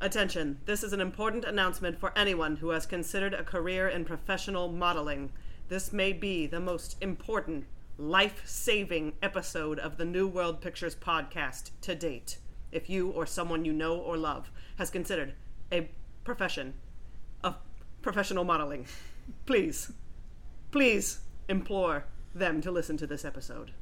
Attention, this is an important announcement for anyone who has considered a career in professional modeling. This may be the most important, life saving episode of the New World Pictures podcast to date. If you or someone you know or love has considered a profession of professional modeling, please, please implore them to listen to this episode.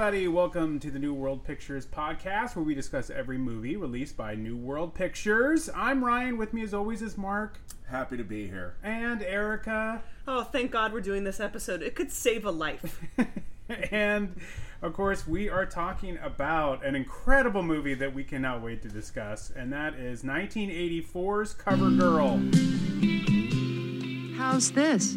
Everybody, welcome to the New World Pictures podcast where we discuss every movie released by New World Pictures. I'm Ryan, with me as always is Mark Happy to be here. and Erica. Oh, thank God we're doing this episode. It could save a life. and of course, we are talking about an incredible movie that we cannot wait to discuss, and that is 1984's Cover Girl. How's this?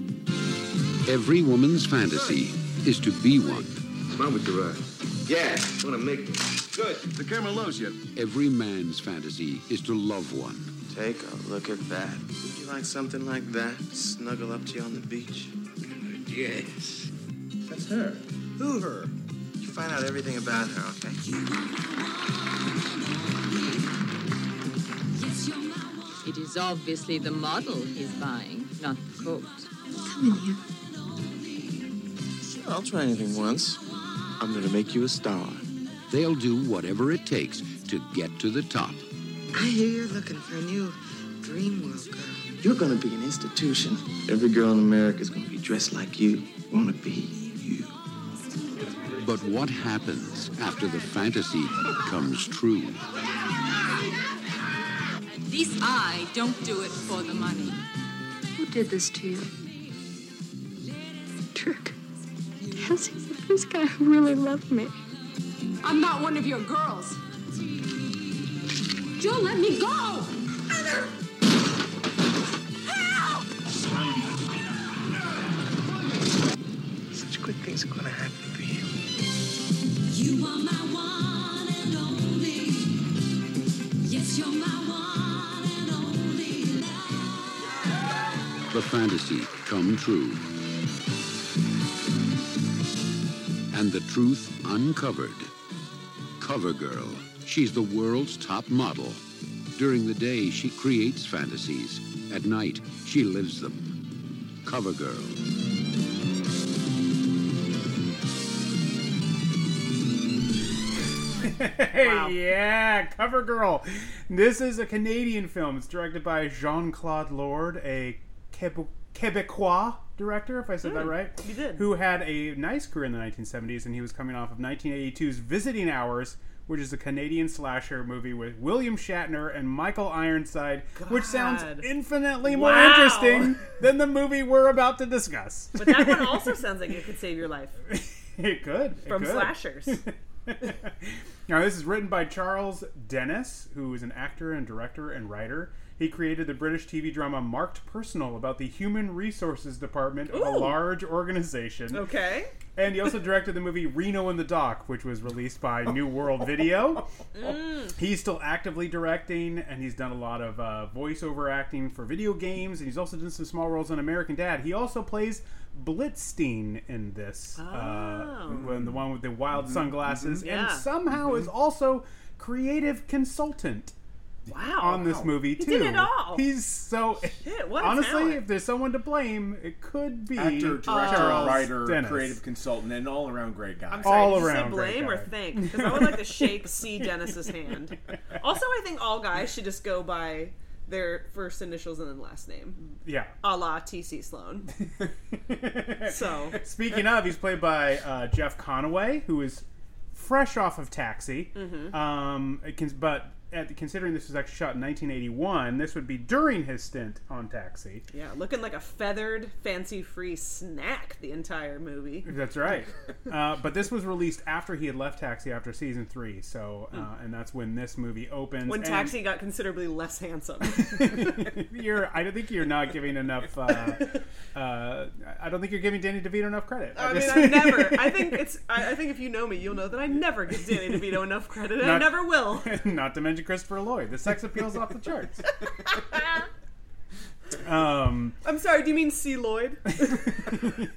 Every woman's fantasy is to be one. Smile with your eyes. Yeah, want to make them. Good. The camera loves you. Every man's fantasy is to love one. Take a look at that. Would you like something like that? Snuggle up to you on the beach? Yes. That's her. Who her? You find out everything about her, okay? It is obviously the model he's buying, not the coat. Come in here. Sure, I'll try anything once. I'm gonna make you a star. They'll do whatever it takes to get to the top. I hear you're looking for a new dream world girl. You're gonna be an institution. Every girl in America is gonna be dressed like you. Wanna be you. But what happens after the fantasy comes true? At least I don't do it for the money. Who did this to you? Trick. Yes, he's the first guy who really loved me. I'm not one of your girls. Joe, let me go! Help! Such good things are gonna happen for you. You are my one and only. Yes, you're my one and only. The fantasy come true. And the truth uncovered. Cover Girl. She's the world's top model. During the day, she creates fantasies. At night, she lives them. Cover Girl. Hey, yeah, Cover Girl. This is a Canadian film. It's directed by Jean Claude Lord, a Quebecois director, if I said that hmm. right. you did. Who had a nice career in the 1970s, and he was coming off of 1982's Visiting Hours, which is a Canadian slasher movie with William Shatner and Michael Ironside, which sounds God. infinitely more Wow. interesting than the movie we're about to discuss. But that one also sounds like it could save your life it could. it from could. slashers. now, this is written by Charles Dennis, who is an actor and director and writer. He created the British TV drama Marked Personal about the human resources department of a large organization. Okay. And he also directed the movie Reno and the Doc, which was released by New World Video. He's still actively directing, and he's done a lot of uh, voiceover acting for video games, and he's also done some small roles on American Dad. He also plays Blitzstein in this, uh, when the one with the wild sunglasses, Yeah. and somehow is also creative consultant Wow. on this movie He too. did it all. He's so Shit, what a honestly, talent. if there's someone to blame, it could be Actor, director, Charles writer, Dennis. creative consultant, and all around great guy. I'm sorry, all did you around say great blame or guy. think? Because I would like to shake C. Dennis's hand. Also, I think all guys should just go by their first initials and then last name, Yeah. a la T.C. Sloan. So, Speaking of, he's played by uh, Jeff Conaway, who is fresh off of Taxi. Mm-hmm. Um, it can, but at considering this was actually shot in 1981, this would be during his stint on Taxi. Yeah, looking like a feathered, fancy-free snack the entire movie. That's right. uh, but this was released after he had left Taxi after season three. So, uh, and that's when this movie opens. When And Taxi got considerably less handsome. you're, I don't think you're not giving enough. Uh, uh, I don't think you're giving Danny DeVito enough credit. I mean, just- I never. I think it's. I, I think if you know me, you'll know that I never give Danny DeVito enough credit. and I never will. not to mention Christopher Lloyd. The sex appeal's off the charts. Um, I'm sorry. Do you mean C. Lloyd?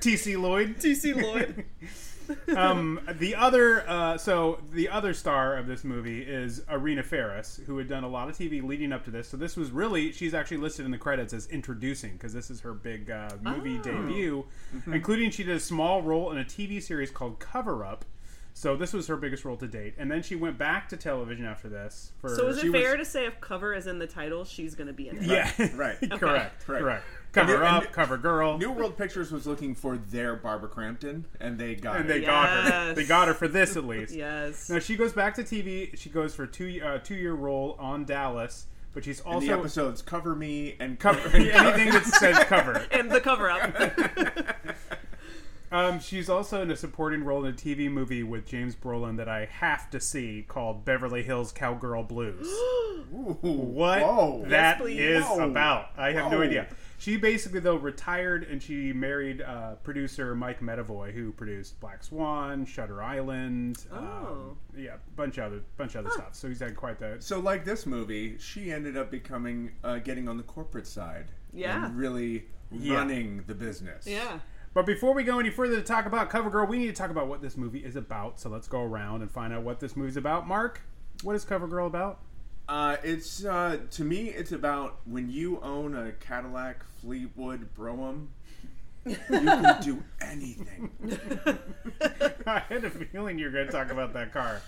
T.C. Lloyd. T.C. Lloyd. um, the other, uh, so the other star of this movie is Irena Ferris, who had done a lot of TV leading up to this. So this was really, she's actually listed in the credits as introducing because this is her big uh, movie Oh. debut, Mm-hmm. including she did a small role in a TV series called Cover Up. So this was her biggest role to date, and then she went back to television after this. For So is she it was- fair to say if cover is in the title, she's going to be in it? Yeah, Right. correct, Right. correct. And Cover and up, it- cover girl, New World Pictures was looking for their Barbara Crampton, and they got her. and it. they got her. They got her for this at least. Yes. Now she goes back to TV. She goes for two uh, two year role on Dallas, but she's And also the episodes cover me and cover anything that says cover. And the cover up. Um, she's also in a supporting role in a TV movie with James Brolin that I have to see called Beverly Hills Cowgirl Blues. what Whoa. that Yes, is Whoa. about? I have no idea. She basically though retired and she married uh, producer Mike Medavoy, who produced Black Swan, Shutter Island, Oh. um, yeah, bunch of other bunch of other stuff. So he's had quite the So, like this movie, she ended up becoming, uh, getting on the corporate side. Yeah. And really Yeah. running the business. yeah. But before we go any further to talk about CoverGirl, we need to talk about what this movie is about. So let's go around and find out what this movie's about. Mark, what is CoverGirl about? Uh, it's, uh, to me, it's about when you own a Cadillac Fleetwood Brougham, you can do anything. I had a feeling you were going to talk about that car.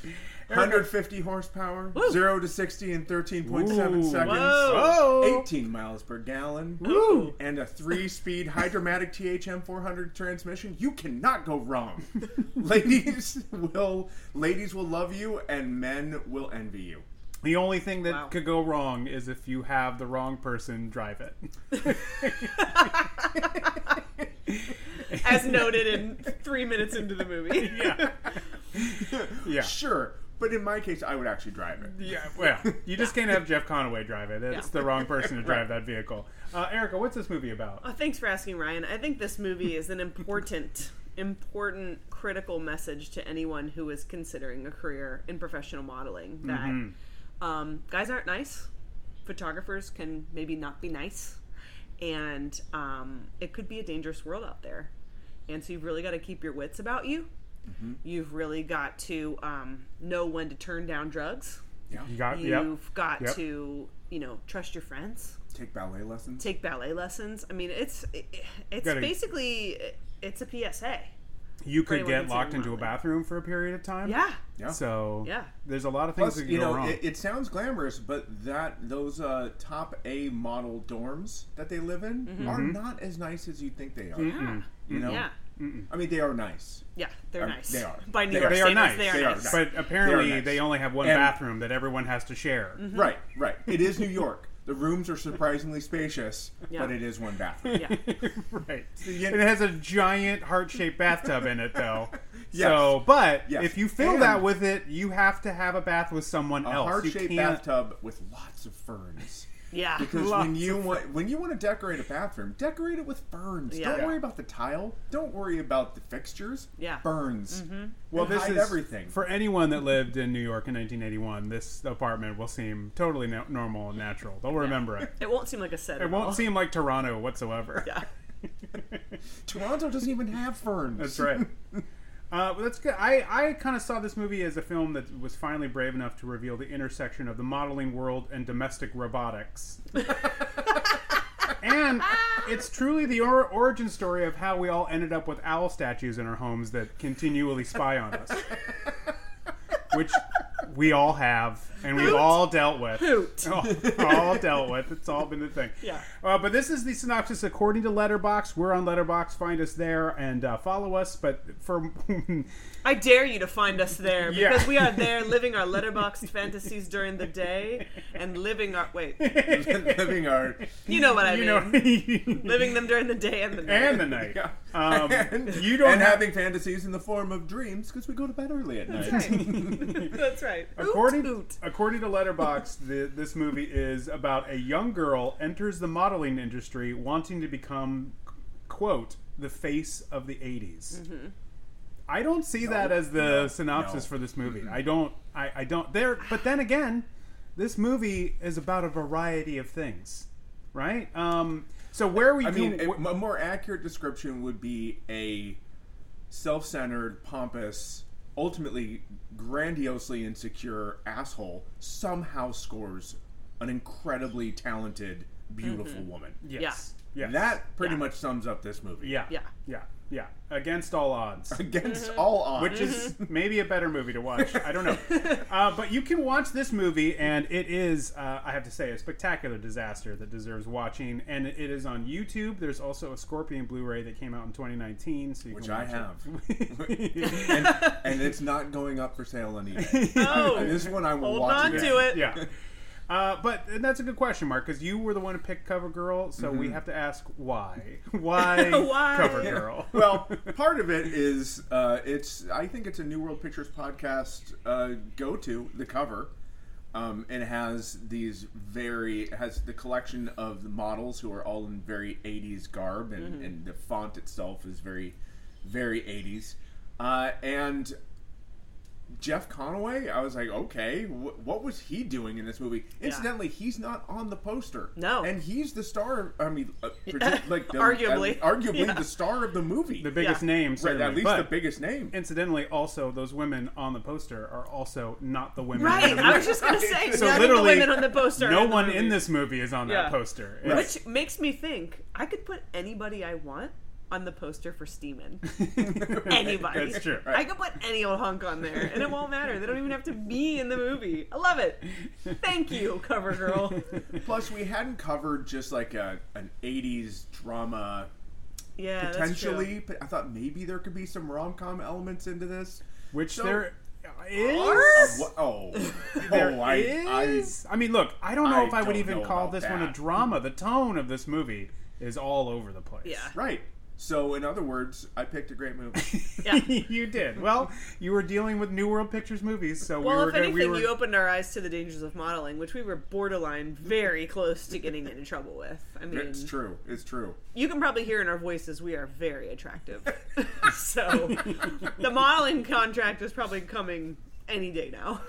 150 horsepower, 0 to 60 in 13.7 Ooh. seconds, Whoa. 18 miles per gallon, Ooh. and a 3 speed Hydramatic THM 400 transmission. You cannot go wrong. ladies will ladies will love you and men will envy you. The only thing that Wow. could go wrong is if you have the wrong person drive it. As noted in three minutes into the movie. yeah. Yeah. Sure, but in my case I would actually drive it. Yeah, well, you just can't have Jeff Conaway drive it. It's Yeah. the wrong person to drive that vehicle. Uh, Erica, what's this movie about? Oh, thanks for asking, Ryan. I think this movie is an important, important, critical message to anyone who is considering a career in professional modeling. That Mm-hmm. um, guys aren't nice. Photographers can maybe not be nice, and um, it could be a dangerous world out there. And so you've really got to keep your wits about you. Mm-hmm. You've really got to um, know when to turn down drugs. Yeah. You got You've yep. got Yep. to, you know, trust your friends Take ballet lessons. take ballet lessons. I mean, it's it, it's Gotta- basically it's a PSA. You could get locked into a bathroom for a period of time. Yeah, Yeah. So Yeah. there's a lot of things Plus, that can you go know, wrong. it, it sounds glamorous, but that those uh, top A model dorms that they live in Mm-hmm. are not as nice as you think they are. yeah, You know, yeah, I mean, they are nice. yeah. They're nice. they are. by New They York are. They are standards. nice. They are They are nice. nice. but apparently, They are they, only have one And- bathroom that everyone has to share. Mm-hmm. Right, right. It is New York. The rooms are surprisingly spacious, Yeah. but it is one bathroom. Yeah, right. you- it has a giant heart-shaped bathtub in it, though. Yes. So, but Yes. if you fill And- that with it, you have to have a bath with someone A else. heart-shaped bathtub with lots of ferns. Yeah. Because when you want when you want to decorate a bathroom, decorate it with ferns. Yeah. Don't Yeah. worry about the tile. Don't worry about the fixtures. Yeah. ferns. Mm-hmm. Well, this hide is everything. for anyone that lived in New York in 1981. This apartment will seem totally no- normal and natural. They'll remember it. It won't seem like a set. It won't seem like Toronto whatsoever. Yeah. Toronto doesn't even have ferns. That's right. Uh, that's good. I, I kind of saw this movie as a film that was finally brave enough to reveal the intersection of the modeling world and domestic robotics. and it's truly the or- origin story of how we all ended up with owl statues in our homes that continually spy on us. Which we all have, and we've all dealt with. Hoot. all, all dealt with. It's all been the thing. Yeah. Uh, but this is the synopsis according to Letterboxd. We're on Letterboxd. Find us there and uh, follow us. But for I dare you to find us there Yeah. because we are there living our letterboxed fantasies during the day and living our wait, Living our you know what I you mean? know, living them during the day and the night. and the night. Yeah. Um, and, you don't and have- having fantasies in the form of dreams because we go to bed early at night. That's right. According, Hoot, hoot. according to Letterboxd, the, this movie is about a young girl enters the modeling industry wanting to become, quote, the face of the 80s. Mm-hmm. I don't see that as the no, synopsis no. for this movie. I don't. I, I don't. There. But then again, this movie is about a variety of things, right? Um. So where we I do, mean, a, a more accurate description would be a self-centered, pompous, ultimately grandiosely insecure asshole somehow scores an incredibly talented, beautiful mm-hmm. woman. yes, yes, That pretty Yeah. much sums up this movie. yeah, Yeah. yeah, yeah. Against all odds. Against all odds. which is maybe a better movie to watch. I don't know, uh, but you can watch this movie, and it is, uh, I have to say, a spectacular disaster that deserves watching. And it is on YouTube. There's also a Scorpion Blu-ray that came out in 2019, so you which can I watch have. it. and, and it's not going up for sale on eBay. Oh, And this one I will hold watch on again. to it. yeah. Uh, but and that's a good question, Mark, because you were the one who picked Cover Girl, so we have to ask why. Why, Why? Cover Girl? well, part of it is uh, it's. I think it's a New World Pictures podcast uh, go to the cover, um, and has these very has the collection of the models who are all in very '80s garb, and, and the font itself is very, very '80s, uh, and. Jeff Conaway, I was like, okay, wh- what was he doing in this movie? Incidentally, he's not on the poster. No. and he's the star. I mean, uh, predi- like the, Arguably. uh, arguably Yeah. the star of the movie. the biggest Yeah. name, Right, certainly. at least but the biggest name. Incidentally, also those women on the poster are also not the women. Right. in the I was just gonna say, So none of the literally, women on the poster. no in one movie. in this movie is on that poster. It's- Which makes me think I could put anybody I want on the poster for Steeman. anybody. That's true. I could put any old hunk on there, and it won't matter. They don't even have to be in the movie. I love it. Thank you, cover girl. Plus, we hadn't covered just like a an '80s drama. Yeah, Potentially, but I thought maybe there could be some rom com elements into this. which So- there is. Or- oh, oh. There oh, I, is- I mean, look, I don't know I if I would even call about this one a drama. The tone of this movie is all over the place. Yeah. Right. So, in other words, I picked a great movie. Yeah. you did. Well, you were dealing with New World Pictures movies, so Well, we were. if go- anything, we were you opened our eyes to the dangers of modeling, which we were borderline very close to getting into trouble with. I mean, it's true. It's true. you can probably hear in our voices we are very attractive. so the modeling contract is probably coming any day now.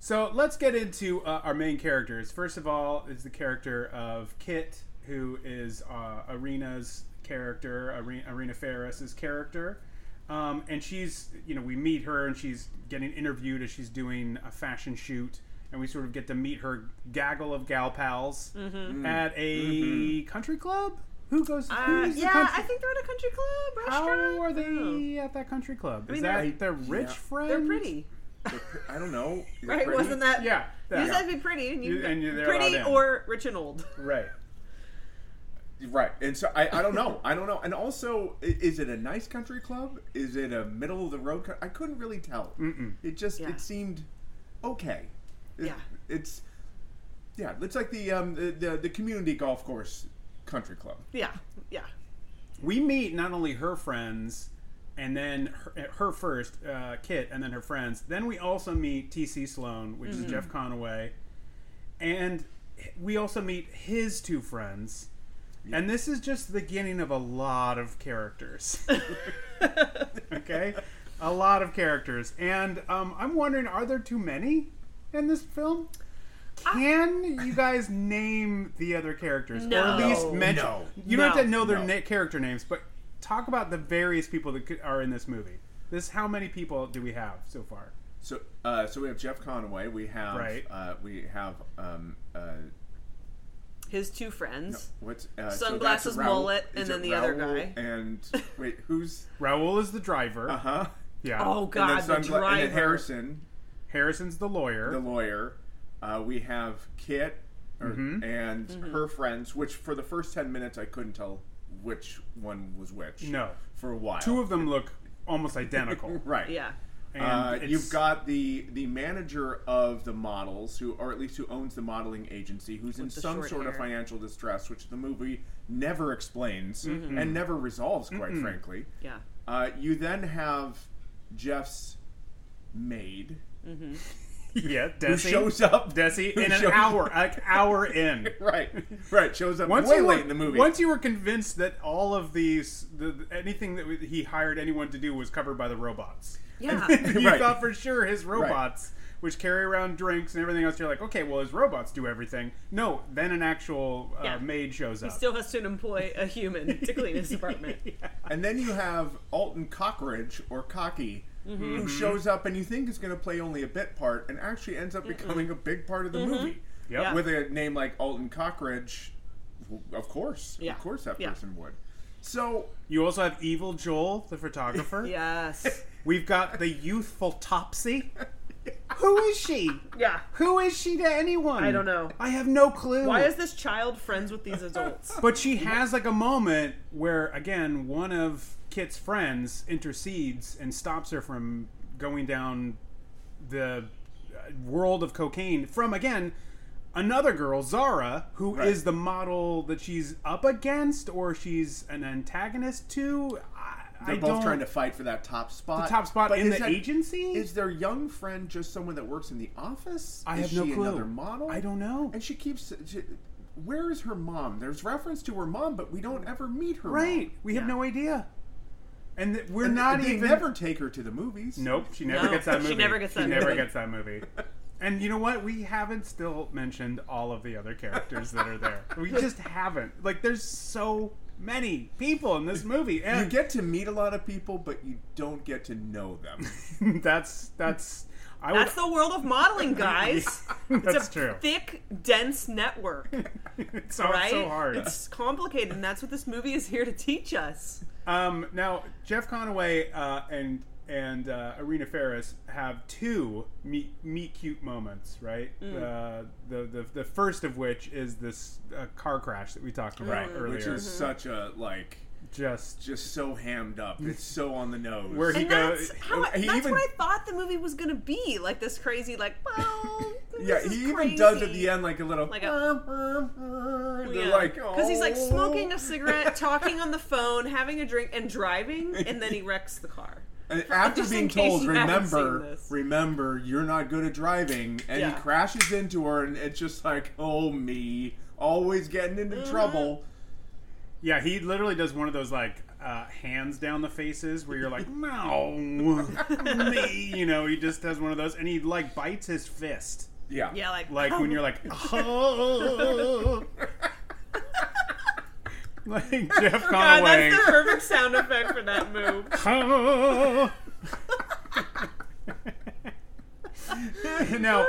So let's get into uh, our main characters. First of all, is the character of Kit, who is uh, Irena's character, Are- Irena Ferris's character. Um, and she's, you know, we meet her and she's getting interviewed as she's doing a fashion shoot. And we sort of get to meet her gaggle of gal pals at a country club. Who goes? Uh, who's the yeah, country- I think they're at a country club restaurant. How are I don't they at that country club? Is mean, that they're- their rich yeah. friend? They're pretty, I don't know. They're right? pretty. Wasn't that? Yeah. You that- just have to be pretty, and you, You- and you're- they're pretty or rich and old. right. Right, and so I, I don't know, I don't know, and also, is it a nice country club? Is it a middle of the road? co- I couldn't really tell. Mm-mm. It just Yeah. it seemed okay. It- Yeah. it's yeah, it's like the um the, the the community golf course country club. Yeah, yeah. we meet not only her friends and then her, her first uh, kit and then her friends then we also meet tc sloan which is jeff conaway and we also meet his two friends and this is just the beginning of a lot of characters okay a lot of characters and um, i'm wondering are there too many in this film can you guys name the other characters or at least mention No. you don't have to know their No. na- character names, but talk about the various people that could, are in this movie. This how many people do we have so far? So uh, so we have Jeff Conaway. We have Right. uh, we have um uh His two friends. what's uh, Sunglasses, that's Raoul- mullet, is and then it the other guy. And wait, who's Raul is the driver. uh huh? Yeah. Oh God, the and then, Sungla- driver. and then Harrison. Harrison's the lawyer. the lawyer. Uh, we have Kit or, Mhm. and Mm-hmm. her friends, which for the first ten minutes I couldn't tell which one was which. No. for a while. Two of them look almost identical. right. Yeah. And Uh, you've got the the manager of the models, who or at least who owns the modeling agency, who's in some short sort of financial distress, which the movie never explains Mm-hmm. and never resolves, quite frankly. Yeah. Uh, you then have Jeff's maid, yeah, who Desi shows up Desi in an hour, like hour in. right, right, shows up Once way you were, late in the movie. Once you were convinced that all of these, the, the- anything that he hired anyone to do was covered by the robots. Yeah. you Right. thought for sure his robots, which carry around drinks and everything else, you're like, okay, well his robots do everything. No, then an actual uh, Yeah. maid shows up. He still has to employ a human to clean his apartment. And then you have Alton Cockridge or Cocky, Mm-hmm. who shows up and you think is going to play only a bit part, and actually ends up becoming a big part of the movie. Yep. Yeah. With a name like Alton Cockridge, of course, Yeah. of course that Yeah. person would. So You also have Evil Joel, the photographer. Yes. We've got the youthful Topsy. Who is she? Yeah. Who is she to anyone? I don't know. I have no clue. Why is this child friends with these adults? But she has like a moment where, again, one of Kit's friends intercedes and stops her from going down the uh, world of cocaine from, again, another girl, Zara, who is Right. the model that she's up against or she's an antagonist to. I, they're I both trying to fight for that top spot. The top spot But in the that- agency? Is their young friend just someone that works in the office? I Is have no she clue. Another model? I don't know. And she keeps. She, where is her mom? There's reference to her mom, but we don't ever meet her. Right. mom. We have Yeah. no idea. And th- we're And not they even. never take her to the movies. Nope, she never No, gets that she movie. never gets that She never gets that movie. And you know what? We haven't still mentioned all of the other characters that are there. We just haven't. Like, there's so many people in this movie, And You get to meet a lot of people, but you don't get to know them. that's that's. I would, That's the world of modeling, guys. That's it's a true. thick, dense network, it's so, right? so hard. It's complicated, and that's what this movie is here to teach us. Um, now, Jeff Conaway uh, and and uh, Irena Ferris have two meet meet cute moments, right? Mm. Uh, the, the the first of which is this uh, car crash that we talked about right. earlier. Which is such a like just just so hammed up. It's so on the nose. Where he And goes. that's, how, he that's even- what I thought the movie was going to be. Like this crazy, like, well, yeah, this is he even crazy. does at the end like a little Like a- They're like because he's like "Oh." smoking a cigarette, talking on the phone, having a drink, and driving, and then he wrecks the car. And after Just being told, you haven't seen remember, remember, you're not good at driving, and Yeah. he crashes into her, and it's just like, oh me, always getting into Mm-hmm. trouble. Yeah, he literally does one of those like uh, hands down the faces where you're like, no, me. You know, he just does one of those, and he like bites his fist, Yeah, Yeah, like like when you're like, oh. Like Jeff Conaway. God, that's the perfect sound effect for that move. Oh. now,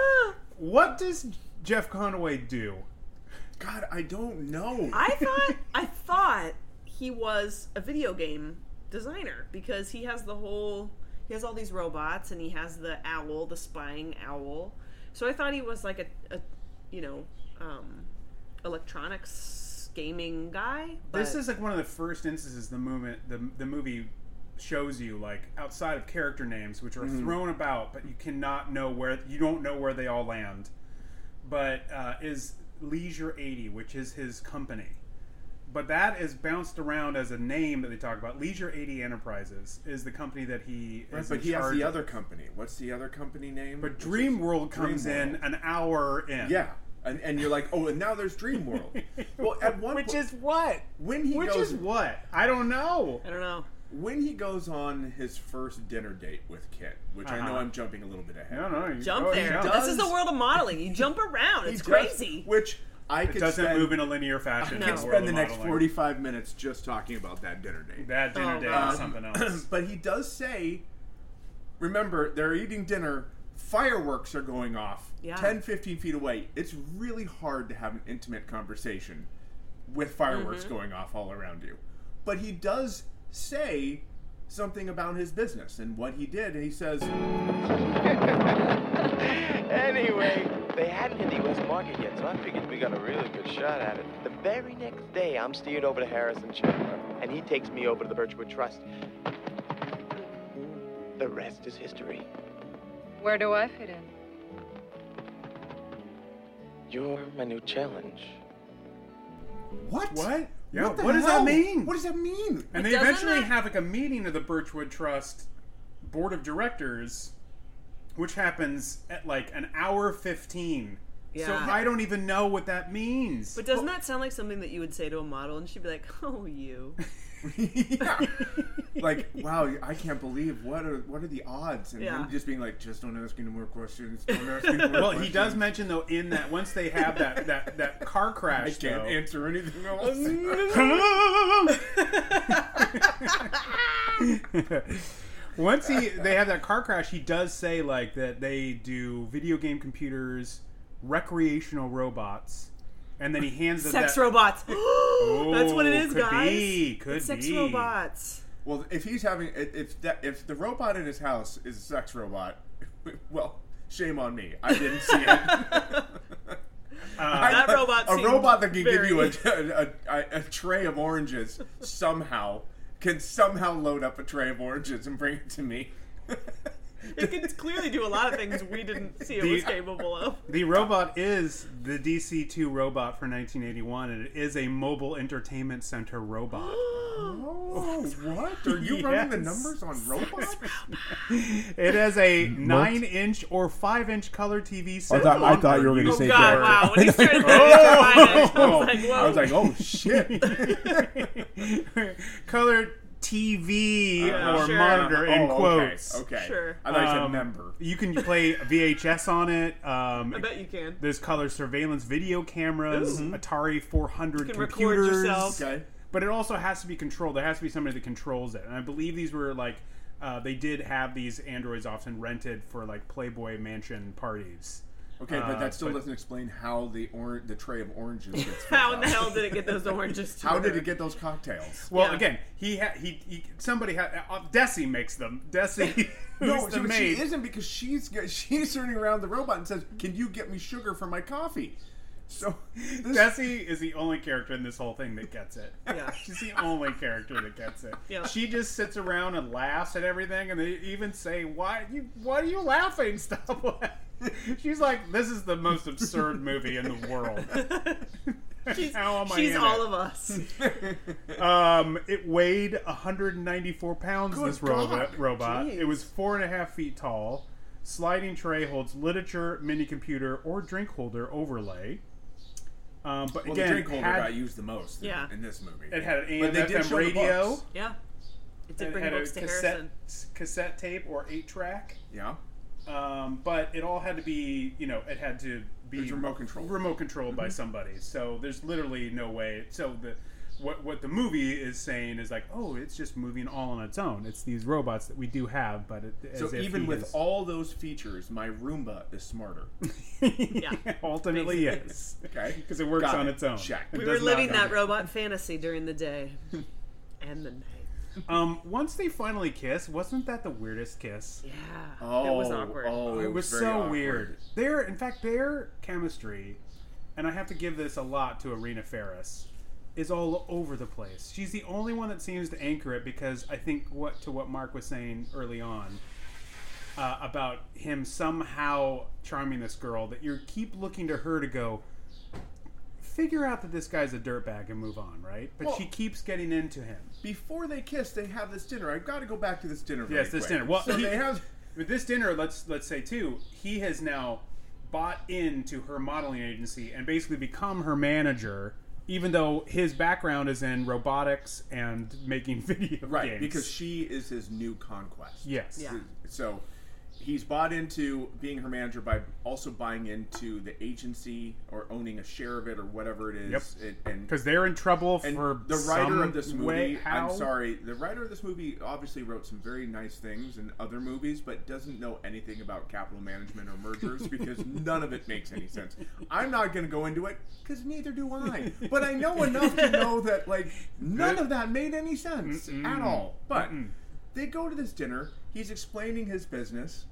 what does Jeff Conaway do? God, I don't know. I thought I thought he was a video game designer because he has the whole he has all these robots and he has the owl, the spying owl. So I thought he was like a, a you know, um, electronics gaming guy. This is like one of the first instances the movement the the movie shows you like outside of character names which are Mm-hmm. thrown about but you cannot know where you don't know where they all land but uh, is leisure 80 which is his company but that is bounced around as a name that they talk about leisure 80 enterprises is the company that he Right, is but in he has the of. other company. What's the other company name? but Which is- dream world comes in Dreamworld. an hour in Yeah, and, and you're like, oh, and now there's Dream World. well, at one which po- is what when he which goes is what i don't know I don't know. when he goes on his first dinner date with Kit, which I know Uh-huh. I'm jumping a little bit ahead. no no you Jump go there. ahead. This is the world of modeling. You jump around. He It's does- crazy. Which I it could doesn't spend, move in a linear fashion No. in could the spend world the next modeling. 45 minutes just talking about that dinner date. That dinner Oh, date God. is something else. but he does say, remember, they're eating dinner. Fireworks are going off Yeah. 10, 15 feet away. It's really hard to have an intimate conversation with fireworks Mm-hmm. going off all around you. But he does say something about his business and what he did. And he says, anyway, they hadn't hit the U.S. market yet, so I figured we got a really good shot at it. The very next day, I'm steered over to Harrison Chandler, and he takes me over to the Birchwood Trust. The rest is history. Where do I fit in? You're my new challenge. What? What? Yeah, What, what, does hell? that mean? What does that mean? And But they doesn't eventually that- have like a meeting of the Birchwood Trust board of directors, which happens at like an hour fifteen. Yeah. So I don't even know what that means. But doesn't that sound like something that you would say to a model and she'd be like, "Oh, you." yeah. Like, wow, I can't believe what are what are the odds? And Yeah. him just being like, just don't ask any more questions. Don't ask any more well, questions. he does mention though in that once they have that that that car crash, I crash, can't though, answer anything else. Once he they have that car crash, he does say like that they do video game computers, recreational robots, and then he hands them Sex that, robots. That's what it Oh, could guys. be, could it's sex robots. well, if he's having if if, that, if the robot in his house is a sex robot, well, shame on me. I didn't see it. Uh, I- That robot a robot that can give you a, a, a, a tray of oranges somehow can somehow load up a tray of oranges and bring it to me. It can clearly do a lot of things we didn't see it The- was capable of. The robot is the DC2 robot for 1981, and it is a mobile entertainment center robot. Oh, what? Are you running the numbers on robots? It has a nine-inch or five-inch color TV set. thought- I thought you were gonna Oh say God! Derek. Wow! When he started oh! I was like, I was like, oh shit. color TV Uh, or sure. monitor in Oh, quotes. Okay. Sure. I thought you said Um, member. You can play VHS on it. Um, I bet you can. There's color surveillance video cameras, Atari 400 You can record computers. yourself. Okay. But it also has to be controlled. There has to be somebody that controls it. And I believe these were like, uh, they did have these androids often rented for like Playboy Mansion parties. Okay, but Uh, that still but- doesn't explain how the or- the tray of oranges gets How in the hell did it get those oranges? To How did it get those cocktails? Well, Yeah. again, he had he, he somebody had uh, Desi makes them. Desi, who's No, the she, maid. she isn't because she's she's turning around the robot and says, "Can you get me sugar for my coffee?" So this, Desi is the only character in this whole thing that gets it. Yeah. She's the only character that gets it. Yeah. She just sits around and laughs at everything, and they even say, "Why you? Why are you laughing? Stop laughing." She's like, "This is the most absurd movie in the world." She's, How am I she's in all it? of us. Um, it weighed 194 pounds. Good this robot. God. Robot. Jeez. It was four and a half feet tall. Sliding tray holds literature, mini computer, or drink holder overlay. Um, but well, again, the drink holder had, got used the most in- Yeah. in, this movie. it had an But they AM did FM show the radio. books. Yeah. It did It bring had a books to cassette, Harrison. cassette tape or eight track. Yeah. Um, but it all had to be, you know, it had to be It was remote controlled. remote controlled by somebody. So there's literally no way. So the what what the movie is saying is like, oh, it's just moving all on its own. It's these robots that we do have, but it, So if even with is- all those features, my Roomba is smarter. Yeah. ultimately Basically. yes, Okay. because it works Got on it. its own. Check. We does were living that robot fantasy during the day and the night. Um, once they finally kiss, wasn't that the weirdest kiss? Yeah. Oh, it was awkward. Oh, it was so awkward. weird. Their, in fact, their chemistry, and I have to give this a lot to Irena Ferris, is all over the place. She's the only one that seems to anchor it because I think what to what Mark was saying early on uh, about him somehow charming this girl that you keep looking to her to go. Figure out that this guy's a dirtbag and move on, right? But Well- she keeps getting into him. Before they kiss, they have this dinner. I've got to go back to this dinner. very Yes, this quick. dinner. Well, so he- they have. With this dinner, let's let's say too, he has now bought into her modeling agency and basically become her manager, even though his background is in robotics and making video Right, games. because she is his new conquest. yes, Yeah. So he's bought into being her manager by also buying into the agency or owning a share of it or whatever it is. Yep. Because they're in trouble for the writer of this movie. I'm sorry, the writer of this movie obviously wrote some very nice things in other movies, but doesn't know anything about capital management or mergers because none of it makes any sense. I'm not going to go into it because neither do I. But I know enough to know that like none of that made any sense at all. But Mm-mm. they go to this dinner. He's explaining his business.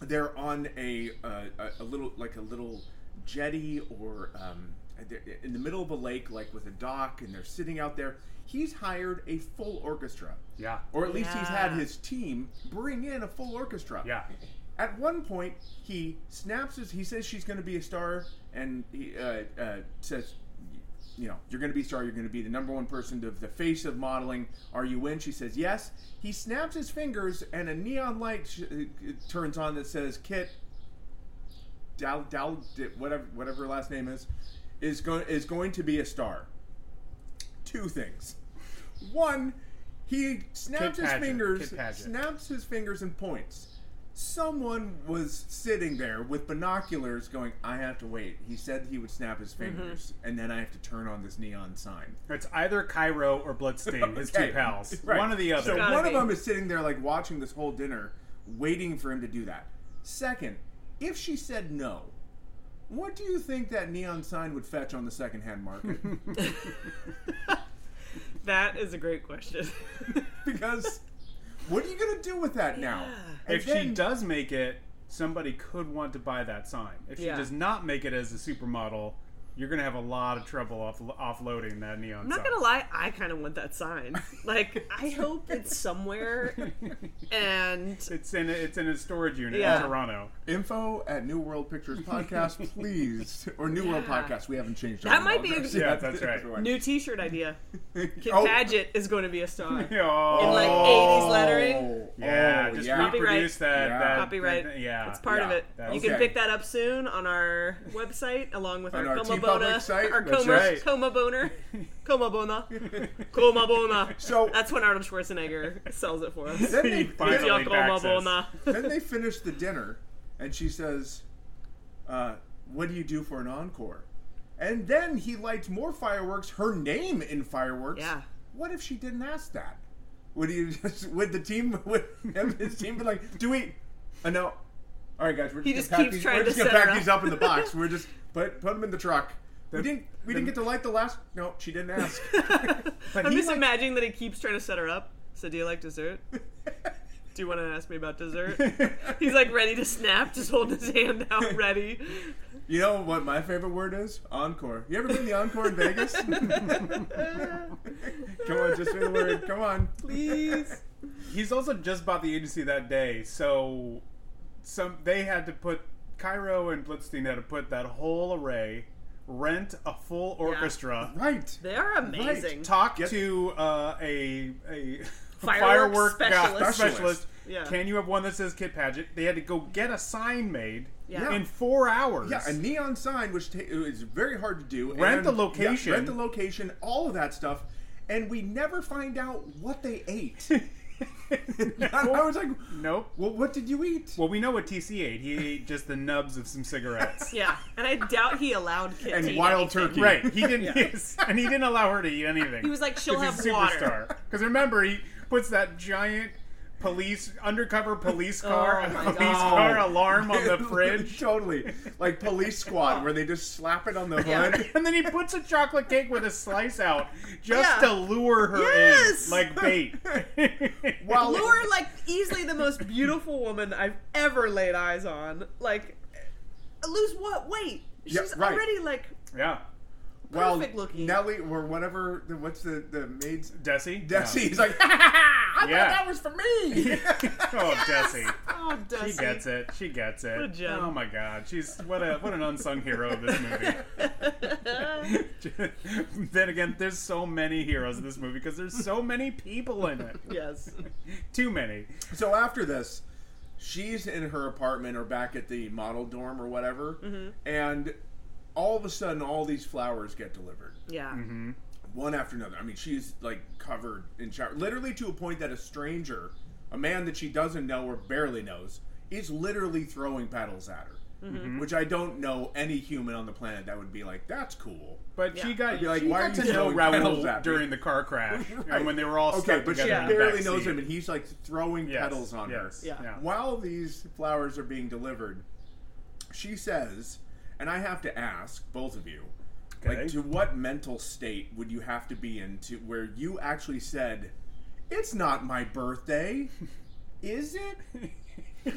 They're on a, uh, a a little like a little jetty or um, in the middle of a lake, like with a dock, and they're sitting out there. He's hired a full orchestra. Yeah. Or at least he's had his team bring in a full orchestra. Yeah. At one point, he snaps his. He says she's going to be a star, and he uh, uh, says, "You know, you're going to be a star. You're going to be the number one person, the, the face of modeling. Are you in?" She says, "Yes." He snaps his fingers, and a neon light sh- uh, turns on that says, "Kit, Dal, Dal, whatever, whatever her last name is, is going is going to be a star." Two things. One, he snaps his Paget, fingers, snaps his fingers and points. Someone was sitting there with binoculars going, I have to wait. He said he would snap his Mm-hmm. fingers, and then I have to turn on this neon sign. It's either Cairo or Blitzstein, his two pals. Right. One or the other. So one be. of them is sitting there, like, watching this whole dinner, waiting for him to do that. Second, if she said no, what do you think that neon sign would fetch on the secondhand market? That is a great question. because what are you going to do with that now? And if she does make it, somebody could want to buy that sign. If she Yeah. does not make it as a supermodel, you're going to have a lot of trouble off- offloading that neon I'm not sign. gonna lie, I kind of want that sign. Like, I hope it's somewhere, and It's in a, it's in a storage unit Yeah. in Toronto. Info at New World Pictures Podcast, please. Or New World Podcast. We haven't changed our That might be email address a- Yeah, that's right. new T-shirt idea. Kit Oh. Paget is going to be a star. Oh, In, like, 80s lettering. Oh. Yeah, just yeah. reproduce that. Yeah. that Copyright. that- yeah, It's part of it. that's- You can pick that up soon on our website, along with our, our Coma TeePublic Bona, site? our That's Coma, right. Coma Boner, Coma Bona, Coma Bona. So- that's when Arnold Schwarzenegger sells it for us. Then they, He finally backs Coma us. Bona. then they finish the dinner, and she says, uh, "What do you do for an encore?" And then he lights more fireworks. Her name in fireworks. Yeah. What if she didn't ask that? Would you just? Would the team? Would him his team be like, "Do we?" Uh, no. All right, guys. We're He just, just gonna pack keeps these, trying we're to just gonna pack these up. in the box. We're just put put them in the truck. We didn't. We didn't get to light the last. No, she didn't ask. But I'm just like- imagining that he keeps trying to set her up. So, do you like dessert? Do you want to ask me about dessert? He's like ready to snap, just holding his hand out, ready. You know what my favorite word is? Encore. You ever been to the Encore in Vegas? Come on, just say the word. Come on. Please. He's also just bought the agency that day, so some they had to put Cairo and Blitzstein had to put that whole array, rent a full orchestra, Right. They are amazing. talk Get- to uh, a a Fireworks firework specialist. specialist. Yeah. Can you have one that says Kit Paget? They had to go get a sign made Yeah. in four hours. Yeah, a neon sign, which ta- is very hard to do. Rent and- the location. yeah, rent the location, all of that stuff, and we never find out what they ate. I was like, nope. well, what did you eat? Well, we know what TC ate. He ate just the nubs of some cigarettes. Yeah, and I doubt he allowed Kit And to wild anything. turkey. Right. He didn't. yes, and he didn't allow her to eat anything. He was like, "She'll 'Cause he's have a water." superstar. Because remember, he puts that giant police undercover police oh car, Oh police God. car alarm on the fridge. totally. Like police squad, where they just slap it on the hood. And then he puts a chocolate cake with a slice out just Yeah. to lure her Yes! in, like bait. While Lure, like easily the most beautiful woman I've ever laid eyes on. Like, lose what weight? Yeah, She's right. already like yeah, while perfect looking. Nelly or whatever, the, what's the the maid's Desi. Desi? No. He's like, ha, ha, ha, I Yeah. thought that was for me. Oh, Desi. oh, Dusty. She gets it. She gets it. What a gem. Oh my god, she's what a what an unsung hero of this movie. then again, there's so many heroes in this movie because there's so many people in it. Yes. Too many. So after this, she's in her apartment or back at the model dorm or whatever, Mm-hmm. and all of a sudden, all these flowers get delivered, Yeah. Mm-hmm. one after another. I mean, she's like covered in shower, literally to a point that a stranger, a man that she doesn't know or barely knows, is literally throwing petals at her. Mm-hmm. Which I don't know any human on the planet that would be like, that's cool. But she got be like, she why got are to you know throwing petals at me? during the car crash Right. and when they were all Okay, stuck but she in barely knows seat. him, and he's like throwing Yes, petals on her. yes, Yeah. yeah. While these flowers are being delivered, she says, and I have to ask both of you, Okay. like, to what mental state would you have to be in to where you actually said, "It's not my birthday, is it?"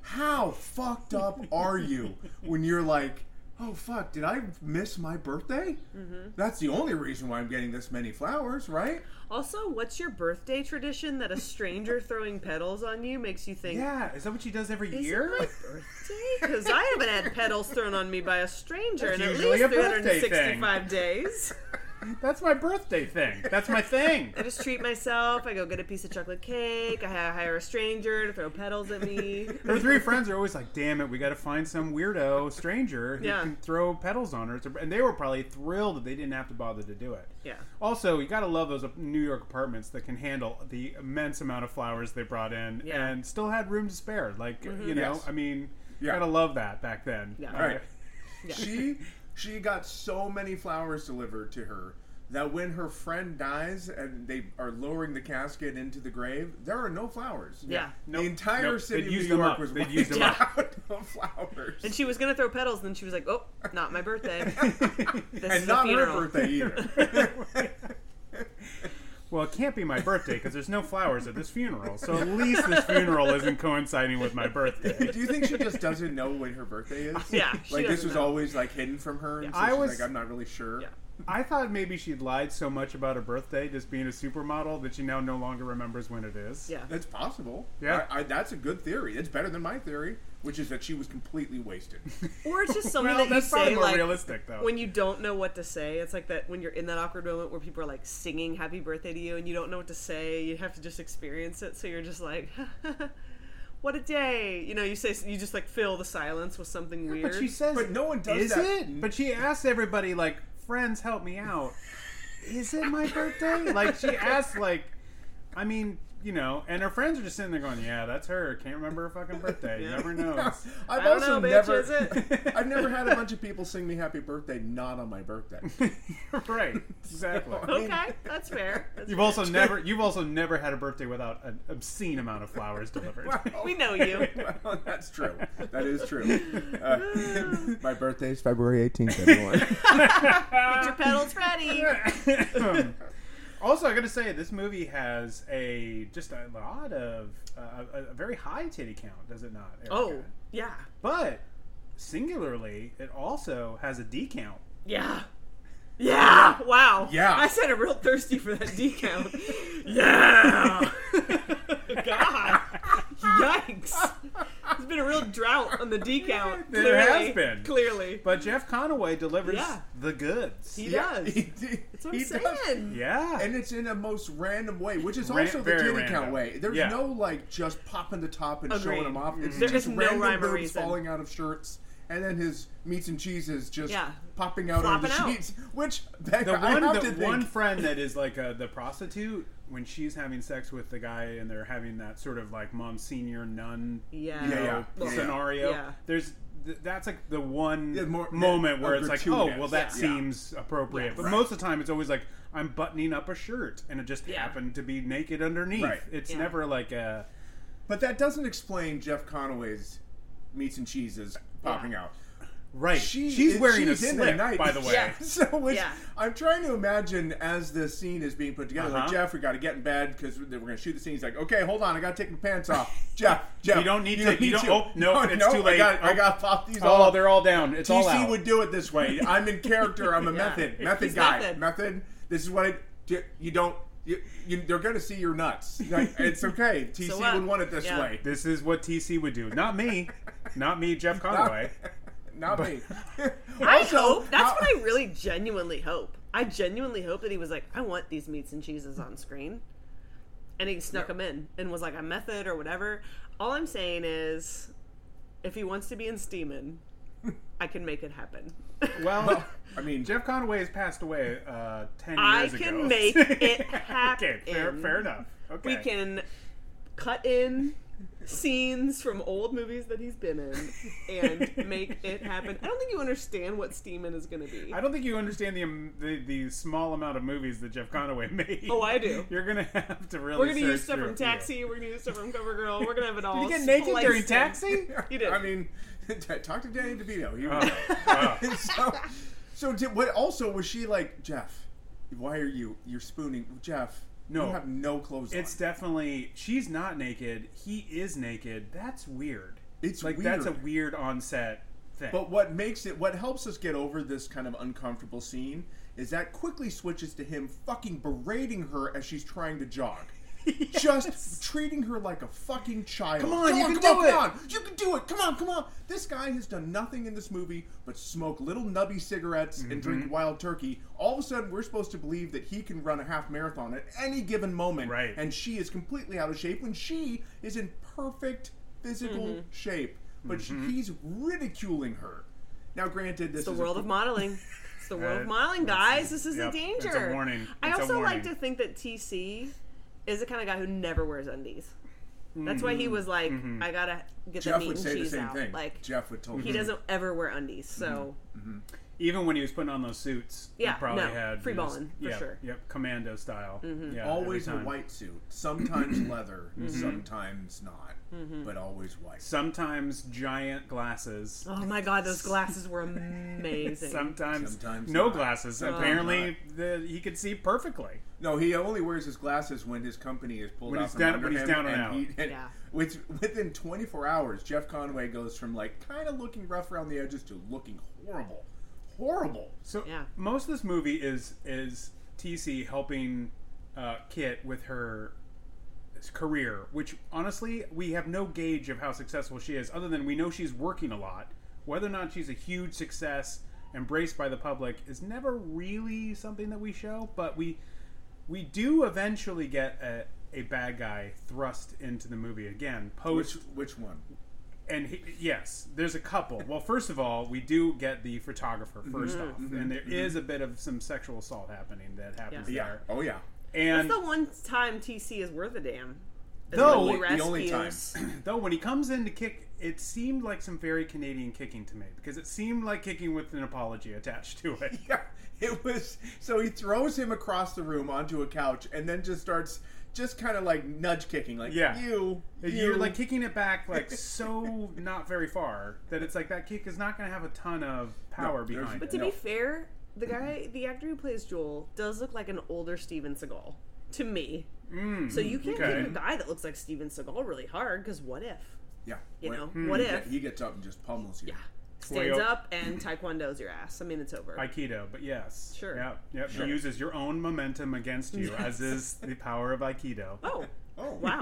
how fucked up are you when you're like, oh fuck, did I miss my birthday? Mhm. That's the only reason why I'm getting this many flowers, right? Also, what's your birthday tradition that a stranger throwing petals on you makes you think? Yeah, is that what she does every Is year? it my birthday? Because I haven't had petals thrown on me by a stranger That's in at least a birthday 365 days. That's my birthday thing. That's my thing. I just treat myself. I go get a piece of chocolate cake. I hire a stranger to throw petals at me. Her three friends are always like, "Damn it, we got to find some weirdo stranger who Yeah. can throw petals on her." And they were probably thrilled that they didn't have to bother to do it. Yeah. Also, you got to love those New York apartments that can handle the immense amount of flowers they brought in Yeah. and still had room to spare. Like, Mhm. you know, Yes. I mean, Yeah. gotta love that back then. Yeah. Uh, Right. She she got so many flowers delivered to her that when her friend dies and they are lowering the casket into the grave, there are no flowers. Yeah. The entire Nope. city They'd of used New them York up. was They'd wiped used them up. out of flowers. And she was gonna throw petals, and then she was like, "Oh, not my birthday. This and is a not her birthday either. Well, it can't be my birthday because there's no flowers at this funeral. So at least this funeral isn't coinciding with my birthday. Do you think she just doesn't know when her birthday is? Yeah, she like this doesn't was know. always like hidden from her. And so I she's was- like, I'm not really sure. Yeah. I thought maybe she'd lied so much about her birthday, just being a supermodel, that she now no longer remembers when it is. Yeah. That's possible. Yeah. I, I, that's a good theory. It's better than my theory, which is that she was completely wasted. Or it's just something Well, that you that's probably say more like realistic, though. when you don't know what to say. It's like that when you're in that awkward moment where people are like singing "Happy Birthday" to you and you don't know what to say. You have to just experience it. So you're just like, "What a day!" You know, you say you just like fill the silence with something weird. But she says, But no one does is that. it? But she asks everybody, like, friends, help me out. Is it my birthday? like, she asks, like, I mean, you know, and her friends are just sitting there going, yeah, that's her. Can't remember her fucking birthday. Yeah. Never knows. I've I don't also know, bitch, never, is it? I've never had a bunch of people sing me happy birthday not on my birthday. right. Exactly. okay, that's fair. That's You've fair. also never you've also never had a birthday without an obscene amount of flowers delivered. we know you. well, that's true. That is true. Uh, my birthday is February 18th, everyone. Get your petals ready. Also, I got to say, this movie has a just a lot of uh, a, a very high titty count, does it not? Erica? Oh, yeah, but singularly, it also has a D count. yeah. Yeah! Wow. Yeah. I said I'm real thirsty for that decount. yeah. God. Yikes. There's been a real drought on the decount. There Clearly. has been. Clearly. But Jeff Conaway delivers Yeah. the goods. He Yeah, does. he did- That's what he I'm does. saying. yeah. And it's in a most random way, which is Ra- also the very titty random. count way. There's Yeah. no like just popping the top and showing them off. It's There just is no random rhyme or boobs reason. falling out of shirts, and then his meats and cheeses just Yeah. popping out on the Flopping out. sheets. Which that, the I one, have the to think, one friend that is like uh the prostitute when she's having sex with the guy and they're having that sort of like monsignor nun Yeah. you know, Yeah, yeah, yeah. scenario. Yeah. There's th- that's like the one Yeah, more- moment where it's like, oh, well, that Yeah. seems appropriate. Yes. But Right. most of the time, it's always like I'm buttoning up a shirt and it just Yeah. happened to be naked underneath. Right. It's Yeah. never like a but that doesn't explain Jeff Conaway's meats and cheeses popping out. right. She, she's wearing she's a in slip, the night. by the way. Yeah. So which, Yeah. I'm trying to imagine as the scene is being put together. Uh-huh. Jeff, we got to get in bed because we're going to shoot the scene. He's like, okay, hold on, I got to take my pants off. Jeff, Jeff, You don't need to- you don't- oh, no, it's no, too late. I got, I Oh. got to pop these Oh, all. they're all down. It's all TC out. would do it this way. I'm in character. I'm a Yeah. method, method He's guy. method. Method. This is what I. do- You don't. You, you, they're going to see your nuts. Like, it's okay. TC So what? would want it this Yeah. way. This is what TC would do. Not me. Not me, Jeff Conaway. Not me. I Also, hope. That's how- what I really genuinely hope. I genuinely hope that he was like, I want these meats and cheeses on screen. And he snuck them in and was like a method or whatever. All I'm saying is, if he wants to be in Steeman, I can make it happen. Well, I mean, Jeff Conaway has passed away uh, ten I years ago. I can ago. make it happen. okay, fair, fair enough. Okay, We can cut in scenes from old movies that he's been in and make it happen. I don't think you understand what Steeman is going to be. I don't think you understand the, um, the the small amount of movies that Jeff Conaway made. Oh, I do. You're gonna have to really. We're gonna use stuff from a few. Taxi. We're gonna use stuff from CoverGirl. We're gonna have it all. Did he get naked during in. Taxi? He did. I mean, talk to Danny DeVito. He Oh, wow. so, so did, what? Also, was she like Jeff? Why are you? You're spooning, Jeff. No. you have no clothes It's on. definitely she's not naked. He is naked. That's weird. It's like weird. that's a weird on-set thing. But what makes it, what helps us get over this kind of uncomfortable scene is that quickly switches to him fucking berating her as she's trying to jog. Just treating her like a fucking child. Come on, you can come do on, it. Come on, you can do it. Come on, come on. This guy has done nothing in this movie but smoke little nubby cigarettes and drink Mm-hmm. wild turkey. All of a sudden, we're supposed to believe that he can run a half marathon at any given moment, Right. and she is completely out of shape when she is in perfect physical Mm-hmm. shape. But Mm-hmm. she, he's ridiculing her. Now, granted, this It's the is world a, of modeling. It's the world Uh, of modeling, guys. This is yep, a it's a danger. warning. I It's a also like to think that TC is the kind of guy who never wears undies. That's why he Mm-hmm. was like, mm-hmm. I gotta get the meat would and say the cheese same out. thing. Like Jeff would totally. he doesn't ever wear undies, so mm-hmm. Mm-hmm. Even when he was putting on those suits, Yeah, he probably no, had free balling, for yeah, sure. Mm-hmm. Yep, commando style. Yeah, always a white suit, sometimes leather, Mm-hmm. sometimes not, but always white. Sometimes giant glasses. oh my god, those glasses were amazing. Sometimes, Sometimes no not. glasses. Sometimes Apparently, the, he could see perfectly. No, he only wears his glasses when his company is pulled When out he's from down- under when he's down and and out. he- and Yeah. Which within 24 hours, Jeff Conaway goes from like kind of looking rough around the edges to looking horrible, horrible. So Yeah. most of this movie is is TC helping uh, Kit with her career, which honestly we have no gauge of how successful she is, other than we know she's working a lot. Whether or not she's a huge success, embraced by the public, is never really something that we show. But we we do eventually get a, a bad guy thrust into the movie again Which which one? And he, yes, there's a couple. Well, first of all, we do get the photographer 1st Mm-hmm, off, and there is a bit of some sexual assault happening that happens Yeah. Yeah. there. Oh yeah. And That's the one time TC is worth a damn. Though- when he The only rescues- though when he comes in to kick, it seemed like some very Canadian kicking to me because it seemed like kicking with an apology attached to it. Yeah, it was. So he throws him across the room onto a couch, and then just starts just kind of like nudge kicking, like Yeah. you, you, You're like kicking it back like so not very far that it's like that kick is not going to have a ton of power No, behind But it. to No. be fair, the guy, the actor who plays Joel, does look like an older Steven Seagal to me. so you can't okay. kick a guy that looks like Steven Seagal really hard because what if? yeah. You What- know, Hmm. what if? get- he gets up and just pummels you? yeah, stands Well, up and taekwondo's your ass. I mean, it's over. Aikido, but yes. Sure. Yeah. Yep. He uses your own momentum against you, as is the power of Aikido. oh, Oh wow.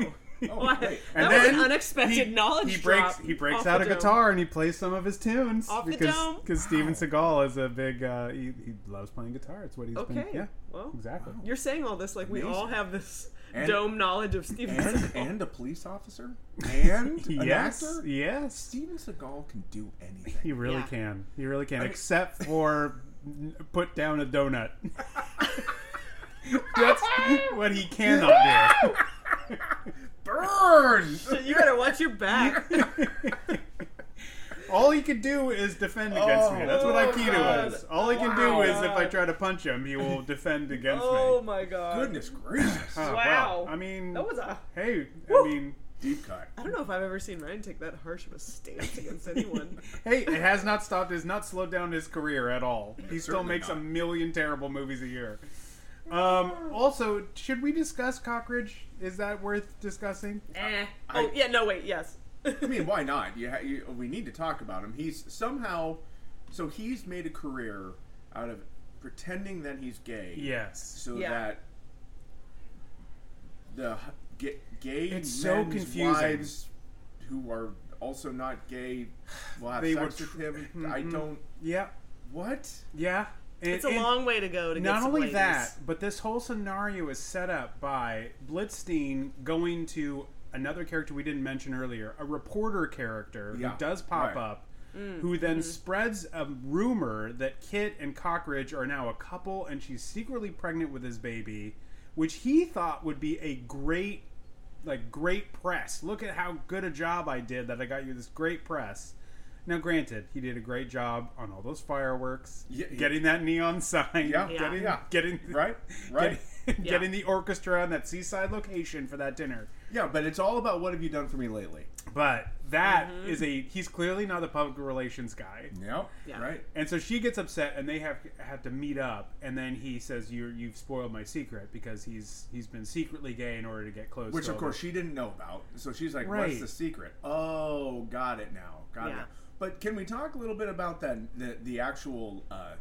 Oh, Wow. wait. That was an unexpected he, knowledge he breaks drop he breaks off out the a dome. guitar and he plays some of his tunes Off the because dome. because Steven Seagal is a big uh, he, he loves playing guitar. It's what he's been Okay. yeah Well, exactly. You're saying all this like we Amazing. all have this And- dome knowledge of Steven And, Seagal. and a police officer and an yes, actor. yes, Steven Seagal can do anything. he really Yeah. can. He really can, mean- except for put down a donut. That's what he cannot do. Burn! you better watch your back. All he can do is defend against me. That's what Oh, Aikido God. is. All he can Wow. do is if I try to punch him, he will defend against me. oh my god. Goodness gracious! Oh, Wow. I mean, That was a. hey, I mean, Deep cut. I don't know if I've ever seen Ryan take that harsh of a stance against anyone. hey, it has not stopped. Has not slowed down his career at all. He still Certainly makes a million terrible movies a year. Um, also, should we discuss Cockridge? Is that worth discussing? eh. Oh yeah, no wait, yes. I mean, why not? You, ha- you, we need to talk about him. He's somehow, so he's made a career out of pretending that he's gay. Yes. So Yeah. that the h- ga- gay It's so men's confusing. wives who are also not gay will have They sex were with him. I Mhm. don't. Yeah. What? Yeah. And- It's a long way to go to get Not only ladies. that, but this whole scenario is set up by Blitzstein going to another character we didn't mention earlier, a reporter character Yeah, who does pop right. up, Mm, who then mm-hmm. spreads a rumor that Kit and Cockridge are now a couple and she's secretly pregnant with his baby, which he thought would be a great like great press. Look at how good a job I did that I got you this great press. Now, granted, he did a great job on all those fireworks, Yeah, he- getting that neon sign, Yeah, Yeah. getting, yeah. getting Right, right. getting, Yeah. getting the orchestra on that seaside location for that dinner. Yeah, but it's all about what have you done for me lately? But That is a he's clearly not the public relations guy. Yep. Yeah. Right. And so she gets upset, and they have have to meet up. And then he says, "You you've spoiled my secret because he's he's been secretly gay in order to get close." To. Which to of all course the- she didn't know about. So she's like, Right. "What's the secret?" Oh, got it now. Got it. Yeah. Now. But can we talk a little bit about that the the actual uh,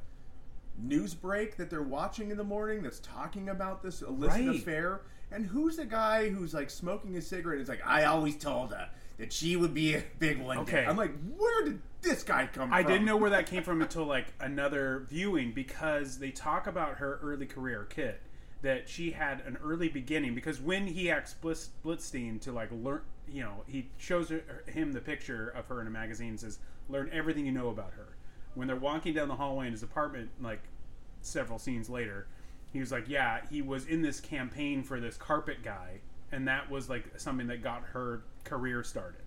news break that they're watching in the morning that's talking about this illicit Right. affair? And who's the guy who's like smoking a cigarette? It's like I always told her that she would be a big one. day." Okay. I'm like, where did this guy come I from? I didn't know where that came from until like another viewing because they talk about her early career, Kit, that she had an early beginning. Because when he asks Blitz, Blitzstein to like learn, you know, he shows her, him the picture of her in a magazine and says, "Learn everything you know about her." When they're walking down the hallway in his apartment, like several scenes later, he was like, "Yeah, he was in this campaign for this carpet guy, and that was like something that got her career started."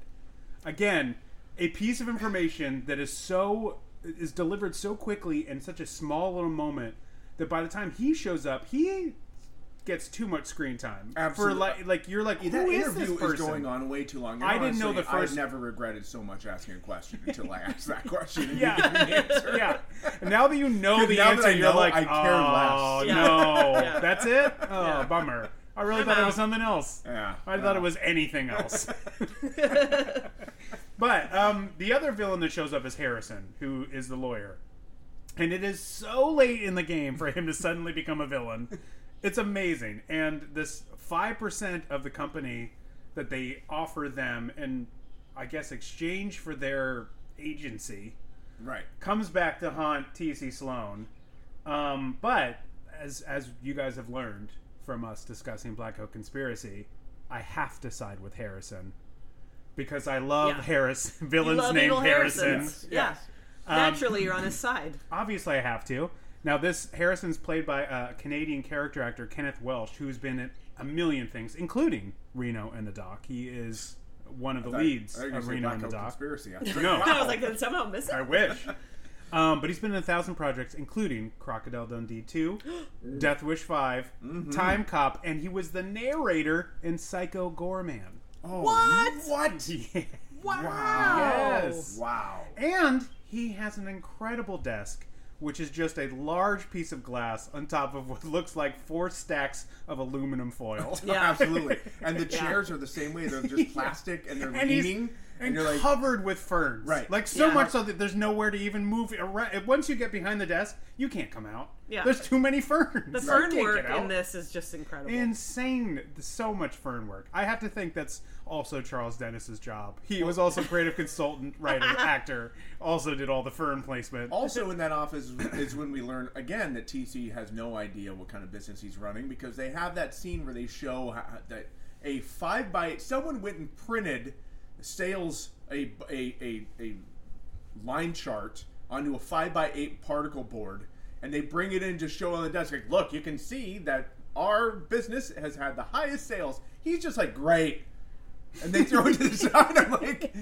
Again, a piece of information that is so is delivered so quickly in such a small little moment that by the time he shows up, he gets too much screen time. Absolutely. For like, like you're like, that who is interview this is going on way too long. I didn't know the first- I've never regretted so much asking a question until I asked that question. And Yeah. you an yeah. And now that you know the Now that answer, I you're know, like, I care oh, less." Yeah. no, Yeah. that's it. Oh, bummer. I really I'm thought it was something else. Yeah. I thought it was anything else. but um, the other villain that shows up is Harrison, who is the lawyer. And it is so late in the game for him to suddenly become a villain. It's amazing. And this 5% of the company that they offer them in, I guess, exchange for their agency Right. comes back to haunt T.C. Sloane. Um, but as as you guys have learned from us discussing Black Oak Conspiracy, I have to side with Harrison because I love Yeah. Harris villains love named evil Harrison. Harrisons. Yeah. Um, Naturally, you're on his side. Obviously, I have to. Now, this Harrison's played by a Canadian character actor, Kenneth Welsh, who's been in a million things, including Reno and the Doc. He is one of the leads I thought you were of Reno and the Doc. Conspiracy. I was like, No. wow. I was like, did somehow miss it? I wish. Um, but he's been in a thousand projects, including Crocodile Dundee 2, Death Wish 5, Mm-hmm. Timecop, and he was the narrator in Psycho Goreman. Oh, What? What? Yeah. Wow. Yes. Wow. And he has an incredible desk, which is just a large piece of glass on top of what looks like four stacks of aluminum foil. Yeah. Absolutely. And the chairs are the same way. They're just plastic and they're and leaning. And, And, you're like, covered with ferns, Right. Like so Yeah. much so that there's nowhere to even move around. Once you get behind the desk, you can't come out. Yeah. there's too many ferns. The fern work get in this is just incredible. insane. So much fern work. I have to think that's also Charles Dennis's job. He was also creative consultant, writer, actor. Also did all the fern placement. also in that office is when we learn again that TC has no idea what kind of business he's running because they have that scene where they show how, that a five by someone went and printed sales a a, a, a line chart onto a five by eight particle board and they bring it in to show on the desk like look you can see that our business has had the highest sales he's just like great and they throw it to the side. I'm like,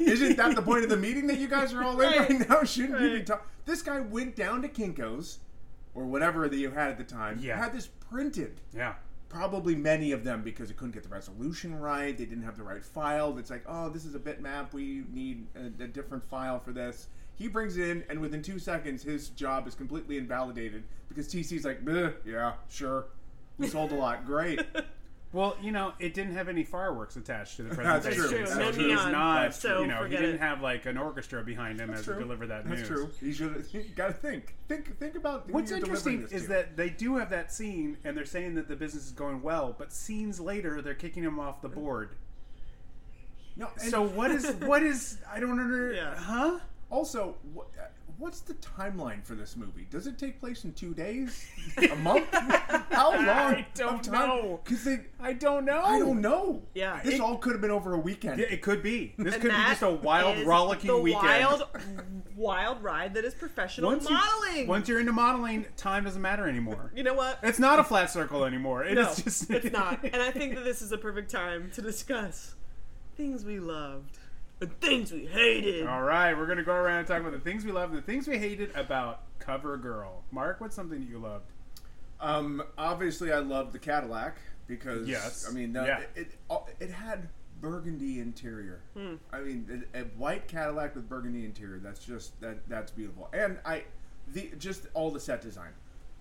isn't that the point of the meeting that you guys are all in Right. right now? Shouldn't you be talking? This guy went down to Kinko's or whatever that you had at the time. Yeah. had this printed. Yeah. Probably many of them because it couldn't get the resolution right. They didn't have the right file. It's like, oh, this is a bitmap. We need a, a different file for this. He brings it in, and within two seconds, his job is completely invalidated because TC's like, yeah, sure. We sold a lot. Great. Well, you know, it didn't have any fireworks attached to the That's presentation. true. So No he's neon. not, That's true. you know, he didn't it. have like an orchestra behind him as true. to deliver that That's news. true. You should you got to think. Think think about who What's you're interesting this is to. that they do have that scene, and they're saying that the business is going well, but scenes later they're kicking him off the board. no. So what is what is I don't under Yeah. huh? also what, uh, what's the timeline for this movie? Does it take place in two days, a month? How long? I don't know. Because they. I don't know. I don't know. Yeah. this It- all could have been over a weekend. Yeah, it could be. This And could be just a wild, is rollicking the weekend. Wild, wild ride that is professional once modeling. You, once you're into modeling, time doesn't matter anymore. you know what? It's not a flat circle anymore. It is no, just it's not. And I think that this is a perfect time to discuss things we loved and things we hated. All right, we're gonna go around and talk about the things we loved and the things we hated about Cover Girl. Mark, what's something that you loved? Um, obviously, I loved the Cadillac because Yes. I mean, the, Yeah. it, it it had burgundy interior. Hmm. I mean, a, a white Cadillac with burgundy interior. That's just that. That's beautiful. And I, the just all the set design.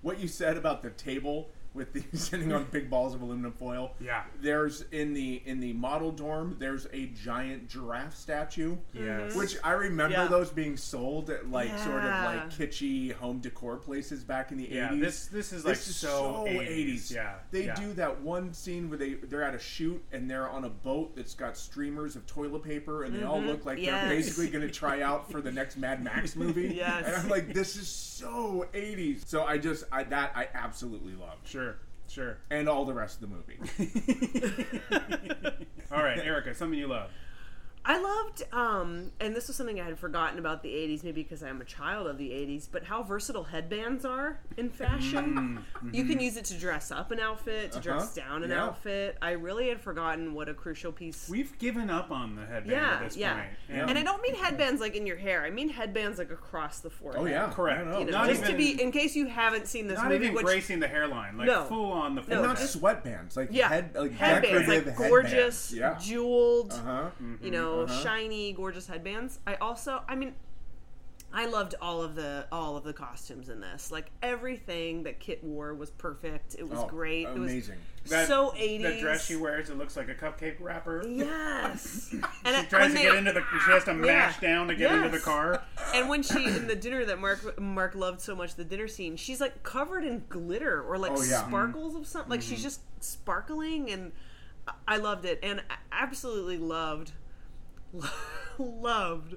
What you said about the table with the sitting on big balls of aluminum foil. Yeah. There's in the in the model dorm. There's a giant giraffe statue. Yes. Which I remember Yeah. those being sold at like sort of like kitschy home decor places back in the Yeah, 80s. this- this is, like, so 80s, yeah, They yeah. do that one scene where they they're at a shoot and they're on a boat that's got streamers of toilet paper and they all Mhm. look like Yes. they're basically going to try out for the next Mad Max movie. Yes. And I'm like, this is so 80s. So I just I that I absolutely love. Sure, sure. And all the rest of the movie. All right, Erica, something you love. I loved, um, and this was something I had forgotten about the 80s, maybe because I'm a child of the 80s, but how versatile headbands are in fashion. Mm, You can use it to dress up an outfit, to dress Uh-huh. down an Yeah. outfit. I really had forgotten what a crucial piece. We've given up on the headband yeah, at this yeah. point. And I don't mean headbands like in your hair. I mean headbands like across the forehead. Oh, yeah. Correct. You know, Not just to even- be, in case you haven't seen this Not movie, even which gracing the hairline, like No. full on the No, forehead. not sweatbands, like yeah, head like headbands, like decorative gorgeous, headbands. Yeah. jeweled, Uh-huh. you know, Uh-huh. shiny, gorgeous headbands. I also, I mean, I loved all of the all of the costumes in this. Like everything that Kit wore was perfect. It was Oh, great. amazing. It was That- so eighties. The dress she wears, it looks like a cupcake wrapper. Yes. and she And tries to they- get into the. She has to Yeah. mash down to get into the car. And when she in the dinner that Mark Mark loved so much, the dinner scene, she's like covered in glitter or like Oh, yeah. sparkles of something. Like she's Mm-hmm. just sparkling, and I- I loved it, and I absolutely loved loved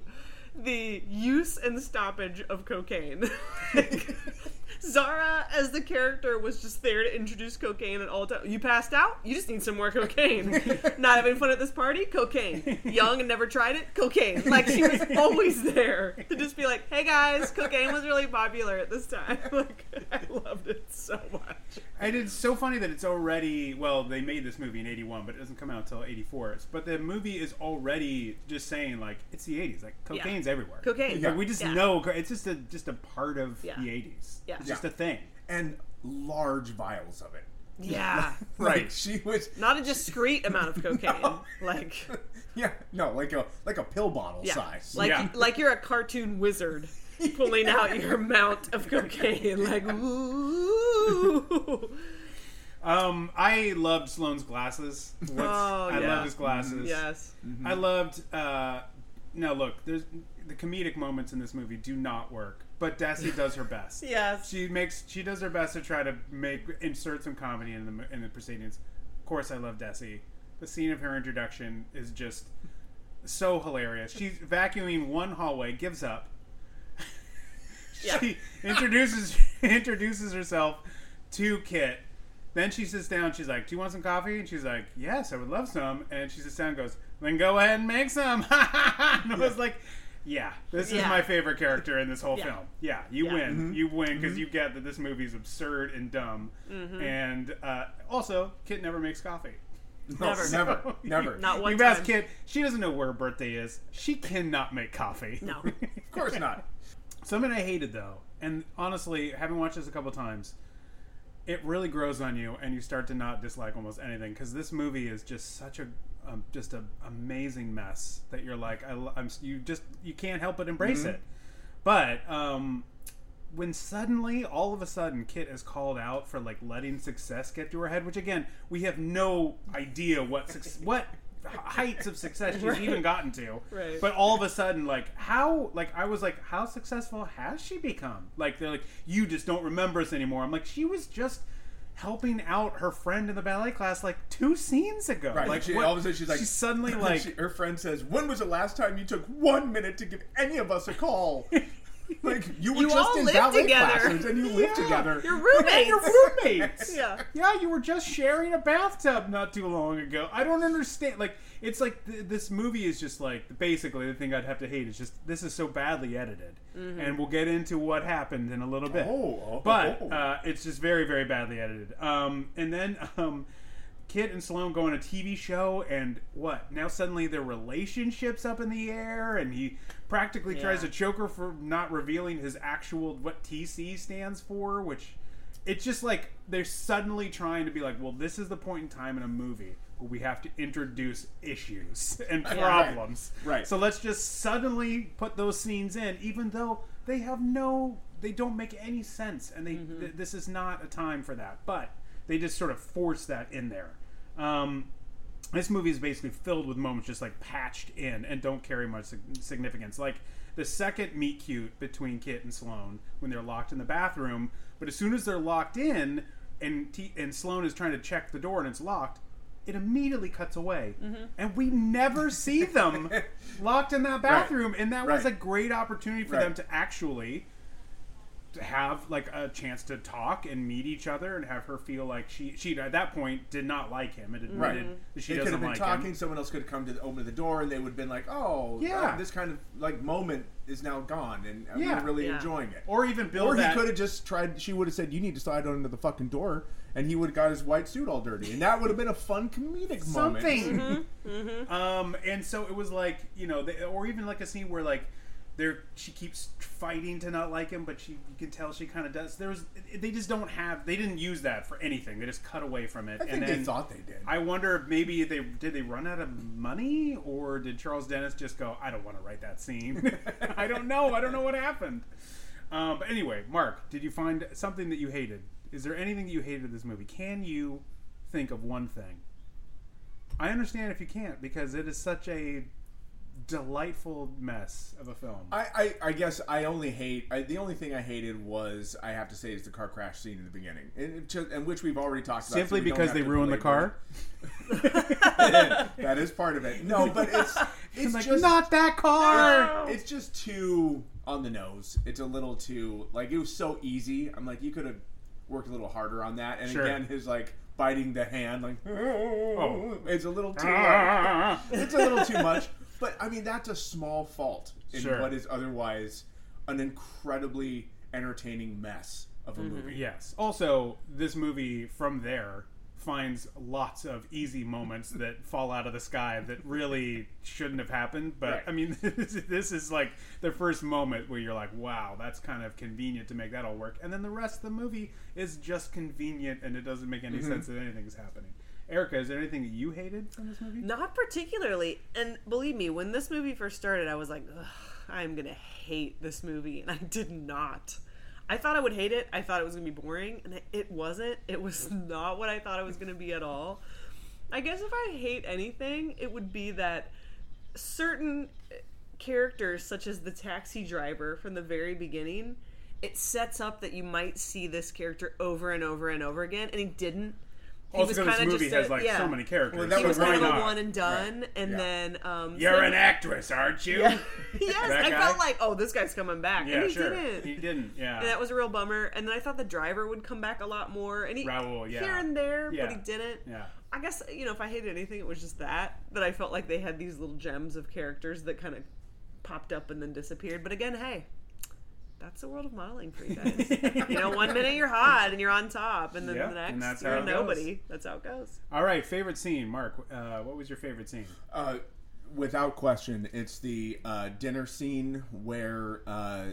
the use and stoppage of cocaine. Zara, as the character, was just there to introduce cocaine at all times. You passed out? You just need some more cocaine. Not having fun at this party? Cocaine. Young and never tried it? Cocaine. Like she was always there to just be like, "Hey guys, cocaine was really popular at this time." Like I loved it so much. And it's so funny that it's already well, they made this movie in '81, but it doesn't come out until '84. But the movie is already just saying like it's the '80s, like Yeah. cocaine's everywhere. Cocaine. Like, we just Yeah. know it's just a just a part of Yeah. the '80s. Yeah. It's just a thing. and large vials of it. Yeah. Like she was Not a discreet amount of cocaine. Like Yeah, no, like a like a pill bottle yeah. size. Like like you're a cartoon wizard pulling out your amount of cocaine. Like ooh. Um, I loved Sloane's glasses. What's, Oh, I yeah. love his glasses. Yes. I loved. Uh, no, look, there's the comedic moments in this movie do not work, but Desi does her best. Yes. she makes she does her best to try to make insert some comedy in the in the proceedings. Of course, I love Desi. The scene of her introduction is just so hilarious. She's vacuuming one hallway, gives up. she introduces introduces herself to Kit. Then she sits down. She's like, "Do you want some coffee?" And she's like, "Yes, I would love some." And she sits down and goes, "Then go ahead and make some." and I was like, "Yeah, this is my favorite character in this whole Yeah. film. Yeah, you Yeah. win. Mm-hmm. You win because you get that this movie is absurd and dumb. Mhm. And uh, also, Kit never makes coffee. No, Never. never, never. Not one You've asked. Kit. She doesn't know where her birthday is. She cannot make coffee. No. Of course not. Something I hated though, and honestly, having watched this a couple times, it really grows on you, and you start to not dislike almost anything because this movie is just such a um, just a amazing mess that you're like, I, I'm you just you can't help but embrace Mhm. it. But um, when suddenly, all of a sudden, Kit is called out for like letting success get to her head, which again, we have no idea what suc- what heights of success she's Right. even gotten to. Right. But all of a sudden, like how, like I was like, how successful has she become? Like they're like, you just don't remember us anymore. I'm like, she was just helping out her friend in the ballet class like two scenes ago. Right. Like she, what- all of a sudden she's like she's suddenly like, she- her friend says, "When was the last time you took one minute to give any of us a call?" like you were You just all in live ballet together. classes and you lived together. You're roommates. And your roommates. Yeah. Yeah, you were just sharing a bathtub not too long ago. I don't understand. Like, it's like th- this movie is just like basically the thing I'd have to hate is just this is so badly edited, Mhm. and we'll get into what happened in a little bit. Oh, oh, but oh. uh, it's just very, very badly edited. Um, and then um, Kit and Sloane go on a TV show, and what? Now suddenly their relationship's up in the air, and he practically tries Yeah. to choke her for not revealing his actual what TC stands for, which it's just like they're suddenly trying to be like, well, this is the point in time in a movie where we have to introduce issues and Right. problems. Right. So let's just suddenly put those scenes in, even though they have no, they don't make any sense, and they th- this is not a time for that. But they just sort of force that in there. Um, this movie is basically filled with moments just like patched in and don't carry much significance. Like the second meet cute between Kit and Sloane when they're locked in the bathroom, but as soon as they're locked in and T- and Sloane is trying to check the door and it's locked, it immediately cuts away, mm-hmm. and we never see them locked in that bathroom. And that was a great opportunity for Right. them to actually have like a chance to talk and meet each other and have her feel like she she at that point did not like him and admitted right. that she they doesn't have been like talking. him. Someone else could have come to the, open the door, and they would have been like, "Oh, Yeah. uh, this kind of like moment is now gone, and I'm Yeah. really Yeah. enjoying it." Or even build or he could have just tried. She would have said, "You need to slide under the fucking door," and he would have got his white suit all dirty, and that would have been a fun comedic something. moment. Um, and so it was like you know, they, or even like a scene where like there she keeps fighting to not like him, but she you can tell she kind of does. There was they just don't have they didn't use that for anything. They just cut away from it. I think and they thought they did. I wonder if maybe they did they run out of money or did Charles Dennis just go I don't want to write that scene. I don't know. I don't know what happened. Um, but anyway, Mark, did you find something that you hated? Is there anything that you hated in this movie? Can you think of one thing? I understand if you can't because it is such a delightful mess of a film. I, I, I guess I only hate. I, the only thing I hated was I have to say is the car crash scene in the beginning, and, and which we've already talked about. Simply so because they ruined the car. that is part of it. No, but it's it's like, just "Not that car!" It's just too on the nose. It's a little too like it was so easy. I'm like you could have worked a little harder on that. And Sure. again, his like biting the hand like Oh. it's a little too Ah. it's a little too much. But I mean that's a small fault in Sure. what is otherwise an incredibly entertaining mess of a mm-hmm. movie. Yes. Also, this movie from there finds lots of easy moments that fall out of the sky that really shouldn't have happened. But Right. I mean, this, this is like the first moment where you're like, "Wow, that's kind of convenient to make that all work." And then the rest of the movie is just convenient, and it doesn't make any mm-hmm. sense that anything is happening. Erica, is there anything that you hated from this movie? Not particularly. And believe me, when this movie first started, I was like, I'm going to hate this movie. And I did not. I thought I would hate it. I thought it was going to be boring. And it- wasn't. It was not what I thought it was going to be at all. I guess if I hate anything, it would be that certain characters, such as the taxi driver from the very beginning, it sets up that you might see this character over and over and over again. And he didn't. He Also, because this kinda movie just has a- like yeah so many characters. Well, that he so was kind of a one and done, Right. and Yeah. then um, You're so- an actress, aren't you? Yeah. yes, I felt like, oh, this guy's coming back, Yeah, and he sure. didn't. He didn't. Yeah. and that was a real bummer. And then I thought the driver would come back a lot more, and he Raoul, yeah. here and there, Yeah. but he didn't. Yeah. I guess you know if I hated anything, it was just that that I felt like they had these little gems of characters that kind of popped up and then disappeared. But again, hey. That's the world of modeling for you guys. you know, one minute you're hot and you're on top, and then Yeah, the next and that's you're how it goes. nobody. That's how it goes. All right, favorite scene, Mark. Uh, what was your favorite scene? Uh, without question, it's the uh, dinner scene where uh,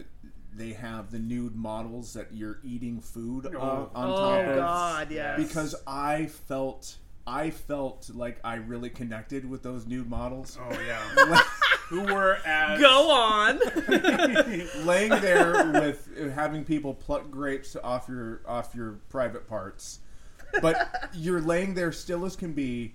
they have the nude models that you're eating food Oh. on Oh, top of. Oh god, yes. Because I felt, I felt like I really connected with those nude models. Oh yeah. Who were as Go on. Laying there with having people pluck grapes off your off your private parts, but you're laying there still as can be.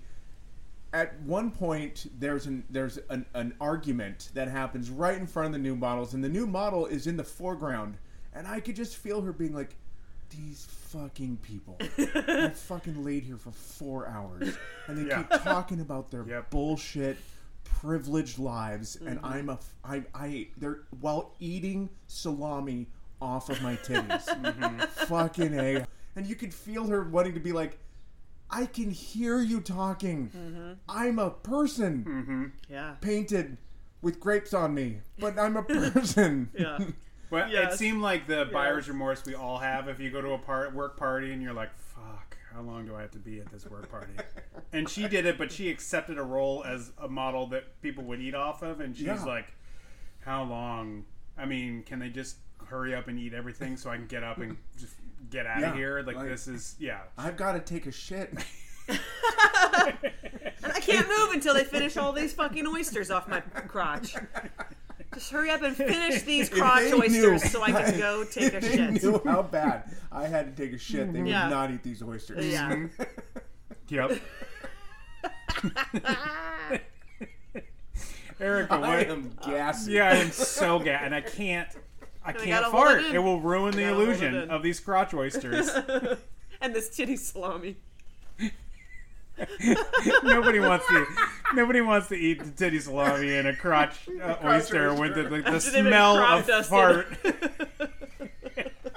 At one point, there's an there's an, an argument that happens right in front of the new models, and the new model is in the foreground, and I could just feel her being like, "These fucking people, I fucking laid here for four hours, and they Yeah. keep talking about their Yep. bullshit." Privileged lives and mm-hmm. i'm a f- i i they're while eating salami off of my titties. Mm-hmm. Fucking a. And you could feel her wanting to be like i can hear you talking. Mm-hmm. I'm a person yeah. painted with grapes on me but i'm a person. Yeah. Well, it seemed like the buyer's remorse we all have if you go to a part, work party and you're like, "Fuck, how long do I have to be at this work party?" and she did it, but she accepted a role as a model that people would eat off of, and she's Yeah. like, "How long? I mean, can they just hurry up and eat everything so I can get up and just get out Yeah, of here. Like, like- this is yeah. I've got to take a shit. And I can't move until they finish all these fucking oysters off my crotch. Just hurry up and finish these If crotch oysters knew- so I can go take a they shit. knew how bad I had to take a shit, they would Yeah. not eat these oysters. Yeah. Mm-hmm. Yep. Erica, I what? am gassy. Yeah, I am so gassed, and I can't. I I can't gotta fart. it It, will ruin the Gotta hold it illusion of these crotch oysters. and this titty salami. Nobody wants to. Nobody wants to eat the titty salami and a crotch, uh, oyster with the, the, the After they've been smell of fart.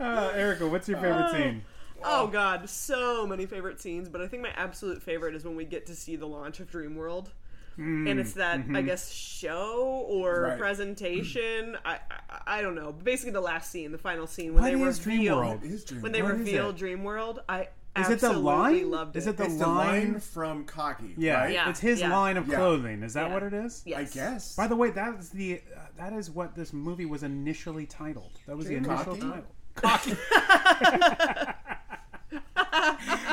uh, Erica, what's your favorite scene? Oh god, so many favorite scenes, but I think my absolute favorite is when we get to see the launch of Dream Dreamworld. and it's that I guess show or Right. presentation. I, I I don't know. Basically, the last scene, the final scene when What they reveal Dreamworld? What is Dream- when they what is reveal it? Dreamworld. I Is it the line? Loved it. Is it the It's the line? line from Cocky. Yeah, right? Yeah. it's his yeah. line of Yeah. clothing. Is that Yeah. what it is? Yes. I guess. By the way, that is the uh, that is what this movie was initially titled. That was the Dream initial Cocky? title.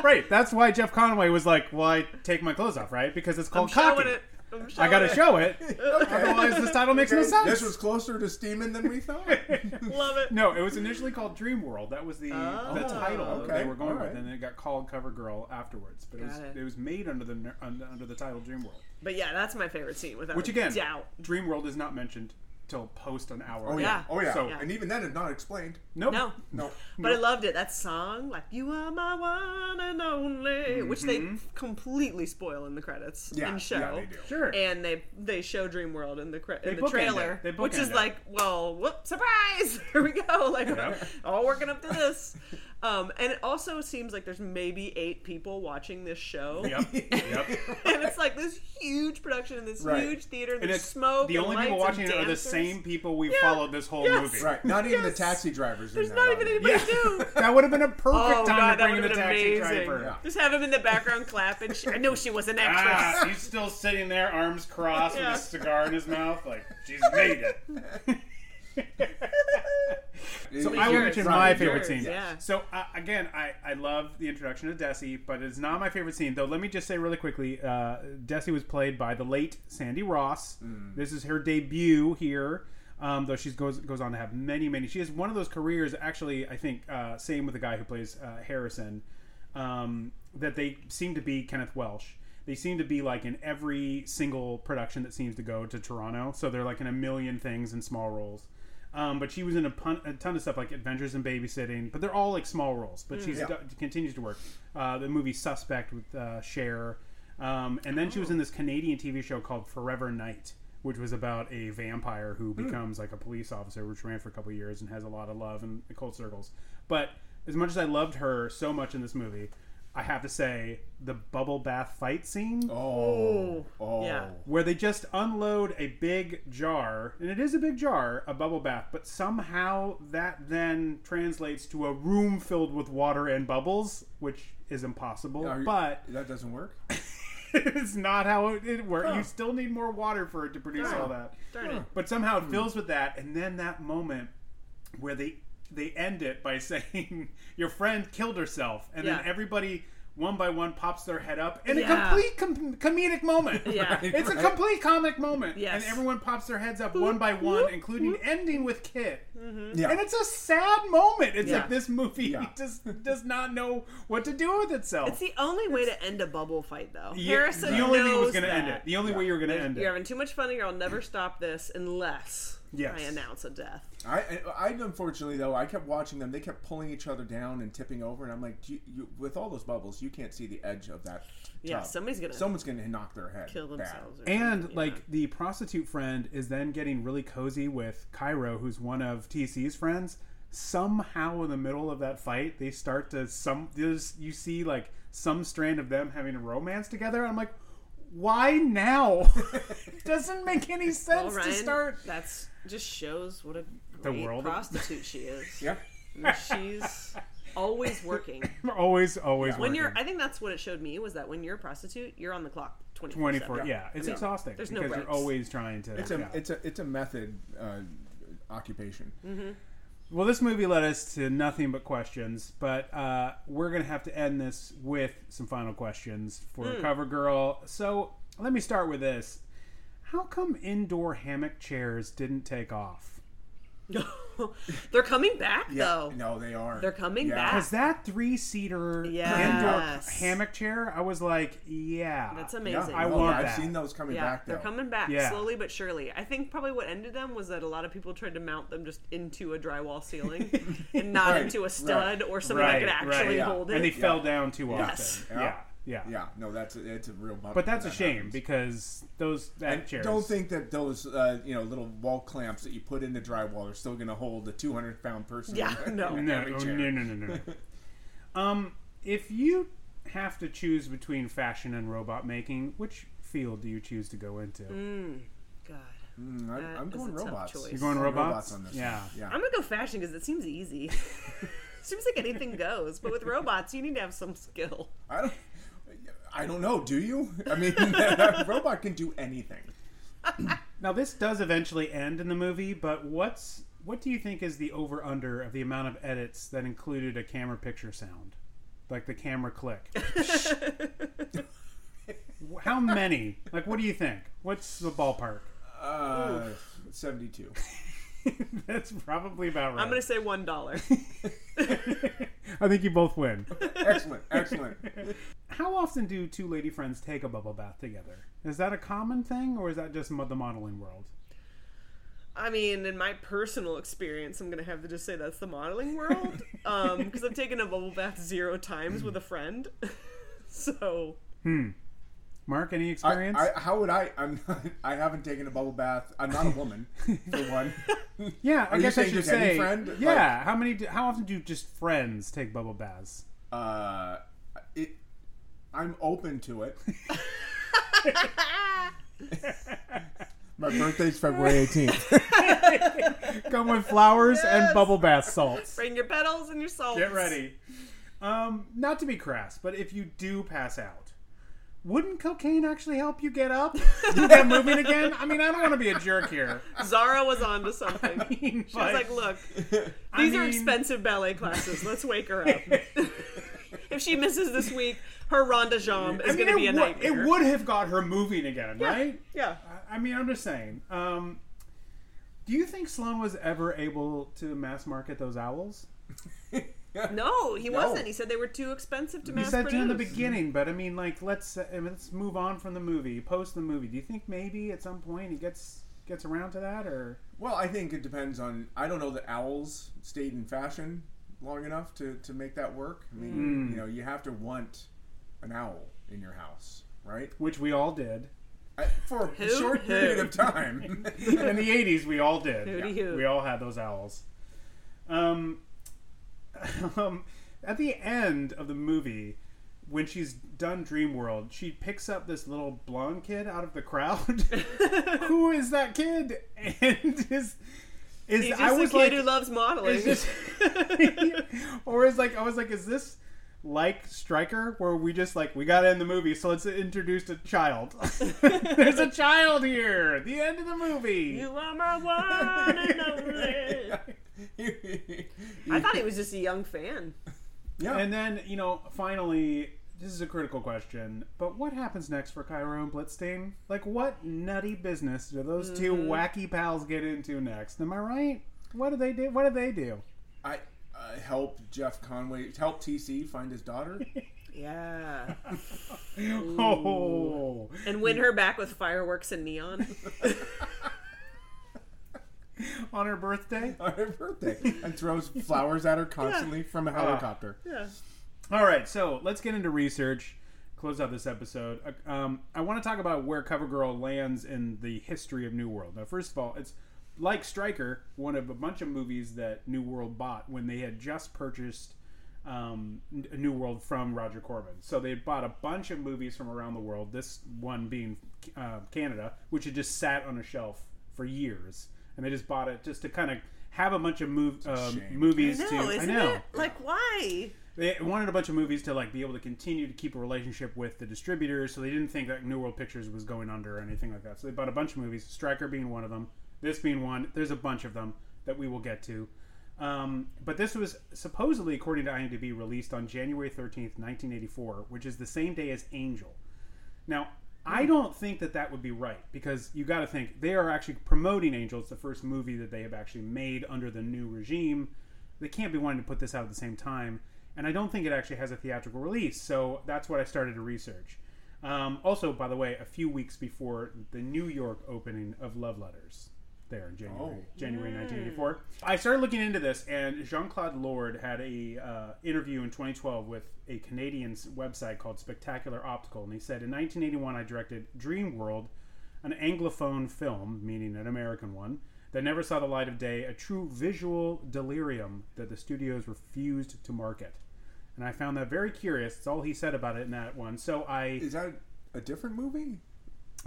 right. That's why Jeff Conaway was like, "Well, I take my clothes off, right? Because it's I'm called cocky. it. I'm got to showing show it. Otherwise, this title makes no sense." This was closer to steaming than we thought. Love it. no, it was initially called Dream World. That was the the Oh, title okay, they were going alright. with, and then it got called Cover Girl afterwards. But it was it. it was made under the under, under the title Dream World, But yeah, that's my favorite scene without which again, doubt. Dream World is not mentioned till post an hour. Oh yeah. Yeah. Oh yeah. So- and even then, it's not explained. Nope. No. No. But I loved it. That song, like "You Are My One and Only," which they completely spoil in the credits Mm-hmm. Yeah, and show. yeah, they do. Sure. And they they show Dreamworld in the cre- They in the trailer, it. They which is it. like, well, whoop, surprise! Here we go, like Yep. all working up to this. Um, and it also seems like there's maybe eight people watching this show, Yep. Yep. and it's like this huge production in this Right. huge theater. And There's it's smoke. the only lights people watching it are the dancers. Same people we've Yeah. followed this whole Yes. movie. Right. Not even the taxi drivers. There's in not even audience. anybody new. That would have been a perfect Oh time god, to bring in would the have been taxi amazing. driver. Yeah. Just have him in the background clapping. She, I know she was an actress. Ah, he's still sitting there, arms crossed, Yeah. with a cigar in his mouth, like she's made it. so I will mention my favorite scene. yeah. So uh, again, I, I love the introduction of Desi, but it's not my favorite scene. Though, let me just say really quickly, uh, Desi was played by the late Sandy Ross. This is her debut here. Um, though she goes goes on to have many many. She has one of those careers. Actually, I think uh, same with the guy who plays uh, Harrison. Um, that they seem to be Kenneth Welsh. They seem to be like in every single production that seems to go to Toronto. So they're like in a million things in small roles. Um, but she was in a, pun- a ton of stuff like Adventures in Babysitting, but they're all like small roles. But she's Yeah. continues to work. Uh, the movie Suspect with uh, Cher, um, and then she was in this Canadian TV show called Forever Knight, which was about a vampire who becomes like a police officer, which ran for a couple years and has a lot of love and cold circles. But as much as I loved her so much in this movie, I have to say the bubble bath fight scene Oh. Oh. Yeah. where they just unload a big jar, and it is a big jar, a bubble bath, but somehow that then translates to a room filled with water and bubbles, which is impossible. Are you- but that doesn't work. it's not how it, it works. Huh. You still need more water for it to produce Darn. all that. Darn it. But somehow it hmm. fills with that, and then that moment where they they end it by saying your friend killed herself, and Yeah. then everybody one by one pops their head up in Yeah. a complete com- comedic moment. Yeah. it's a complete comic moment, Yes. and everyone pops their heads up one by one, including ending with Kit. Mm-hmm. Yeah. And it's a sad moment. It's Yeah. like this movie Yeah. just does not know what to do with itself. It's the only way to end a bubble fight, though. Yeah, Harrison the only thing was knows going to end it. The only way you were going to end it. You're having too much fun here. I'll never stop this unless Yes. I announce a death. I, I, I unfortunately though I kept watching them. They kept pulling each other down and tipping over, and I'm like, you, you, with all those bubbles, you can't see the edge of that. Yeah, tub. somebody's gonna someone's gonna knock their head. Kill bad. themselves. Or And something, like the prostitute friend is then getting really cozy with Cairo, who's one of TC's friends. Somehow in the middle of that fight, they start to some. There's you see like some strand of them having a romance together. I'm like, why now? Doesn't make any well, sense Ryan, to start. that's just shows what a The great world of- prostitute she is. Yeah. I she's always working. always, always When you're. I think that's what it showed me was that when you're a prostitute, you're on the clock twenty 24 yeah, it's Yeah. exhausting There's no because you're always trying to It's a yeah. it's a it's a method uh, occupation. Well, this movie led us to nothing but questions, but uh, we're going to have to end this with some final questions for Hmm. Cover Girl. So let me start with this. How come indoor hammock chairs didn't take off? They're coming back Yeah, though. no, they are. They're coming Yeah. back. Because that three seater Yes. indoor hammock chair, I was like, yeah. That's Yeah, amazing. I oh, no, want I've that. seen those coming yeah, back. they're coming back Yeah. slowly but surely. I think probably what ended them was that a lot of people tried to mount them just into a drywall ceiling and not Right, into a stud right. or something Right, that could actually right, yeah. hold it. and they Yeah. fell down too often. Yes. Yeah, Yeah. yeah. Yeah, no, that's a, it's a real bummer. But that's a shame happens. because those that And chairs. don't think that those uh, you know little wall clamps that you put in the drywall are still going to hold a 200 pound person. Yeah, in no. no, oh, chair. no, no, no, no. um, if you have to choose between fashion and robot making, which field do you choose to go into? God. Mm, I, I'm going robots. choice. You're going I'm robots? on this. Yeah. one. yeah. I'm gonna go fashion because it seems easy. seems like anything goes, but with robots, you need to have some skill. I don't. I don't know. Do you? I mean, a robot can do anything. Now this does eventually end in the movie, but what's what do you think is the over under of the amount of edits that included a camera picture sound, like the camera click? How many? Like, what do you think? What's the ballpark? Uh, 72. That's probably about right. I'm gonna say one dollar. I think you both win. excellent, excellent. How often do two lady friends take a bubble bath together? Is that a common thing, or is that just mo- the modeling world? I mean, in my personal experience, I'm gonna have to just say that's the modeling world, um, because I've taken a bubble bath zero times with a friend. so hmm. Mark, any experience? I, how would I? I'm not, I haven't taken a bubble bath. I'm not a woman, for one. yeah, I Are you guess I saying should just any say. friend? Yeah, how many? Do, how often do just friends take bubble baths? Uh, it, I'm open to it. My birthday's February 18th. Come with flowers and bubble bath salts. bring your petals and your salts. Get ready. Um, not to be crass, but if you do pass out, wouldn't cocaine actually help you get up, get moving again? I mean, I don't want to be a jerk here. Zara was on to something. mean, she was like, "Look, I these are expensive ballet classes. Let's wake her up. if she misses this week, her ronde jambe is I mean, going to be it, a would, nightmare." it would have got her moving again, Yeah. right? Yeah. I- I mean, I'm just saying. Um, do you think Sloane was ever able to mass market those owls? No, he No. wasn't. He said they were too expensive to You mass said produce. in the beginning, but I mean, like, let's uh, let's move on from the movie, post the movie. Do you think maybe at some point he gets gets around to that, or Well, I think it depends on. I don't know that owls stayed in fashion long enough to, to make that work. I mean, you know, you have to want an owl in your house, right? which we all did I, for a Who? short Who? period of time. in the '80s. We all did. Hooty Yeah. hoo. We all had those owls. Um, um, at the end of the movie, when she's done Dream World, she picks up this little blonde kid out of the crowd. Who is that kid? And is is He's just I a was kid like, who loves modeling. is this, or is like I was like, is this like Stryker, where we just like we got to end the movie, so let's introduce a child. There's a child here. The end of the movie. you are my one and only. I thought he was just a young fan. yeah. And then, you know, finally, this is a critical question, but what happens next for Cairo and Blitzstein? Like, what nutty business do those two Mm-hmm. wacky pals get into next? Am I right? What do they do? What do they do? I uh, help Jeff Conaway help TC find his daughter. Yeah. Oh, And win her back with fireworks and neon. on her birthday. on her birthday and throws flowers at her constantly from a helicopter. Yeah. All right, so let's get into research. Close out this episode. Uh, Um, I want to talk about where CoverGirl lands in the history of New World. Now, first of all, it's like Stryker, one of a bunch of movies that New World bought when they had just purchased um, New World from Roger Corman. So they had bought a bunch of movies from around the world. This one being uh, Canada, which had just sat on a shelf for years, and they just bought it just to kind of have a bunch of mov- um, shame. movies No, to. I isn't know. it? Like, why? They wanted a bunch of movies to like be able to continue to keep a relationship with the distributors, so they didn't think that New World Pictures was going under or anything like that. So they bought a bunch of movies, Stryker being one of them, this being one. There's a bunch of them that we will get to. Um, but this was supposedly, according to IMDb, released on January 13th, 1984, which is the same day as Angel. Now, I don't think that that would be right because you got to think they are actually promoting Angels, the first movie that they have actually made under the new regime. They can't be wanting to put this out at the same time, and I don't think it actually has a theatrical release. So that's what I started to research. Um, also, by the way, a few weeks before the New York opening of Love Letters, there in January, Oh. January 1984. I started looking into this, and Jean Claude Lord had a uh, interview in 2012 with a Canadian website called Spectacular Optical, and he said, "In 1981, I directed Dream World, an Anglophone film, meaning an American one." That never saw the light of day, a true visual delirium that the studios refused to market. And I found that very curious. That's all he said about it in that one. So I Is that a different movie?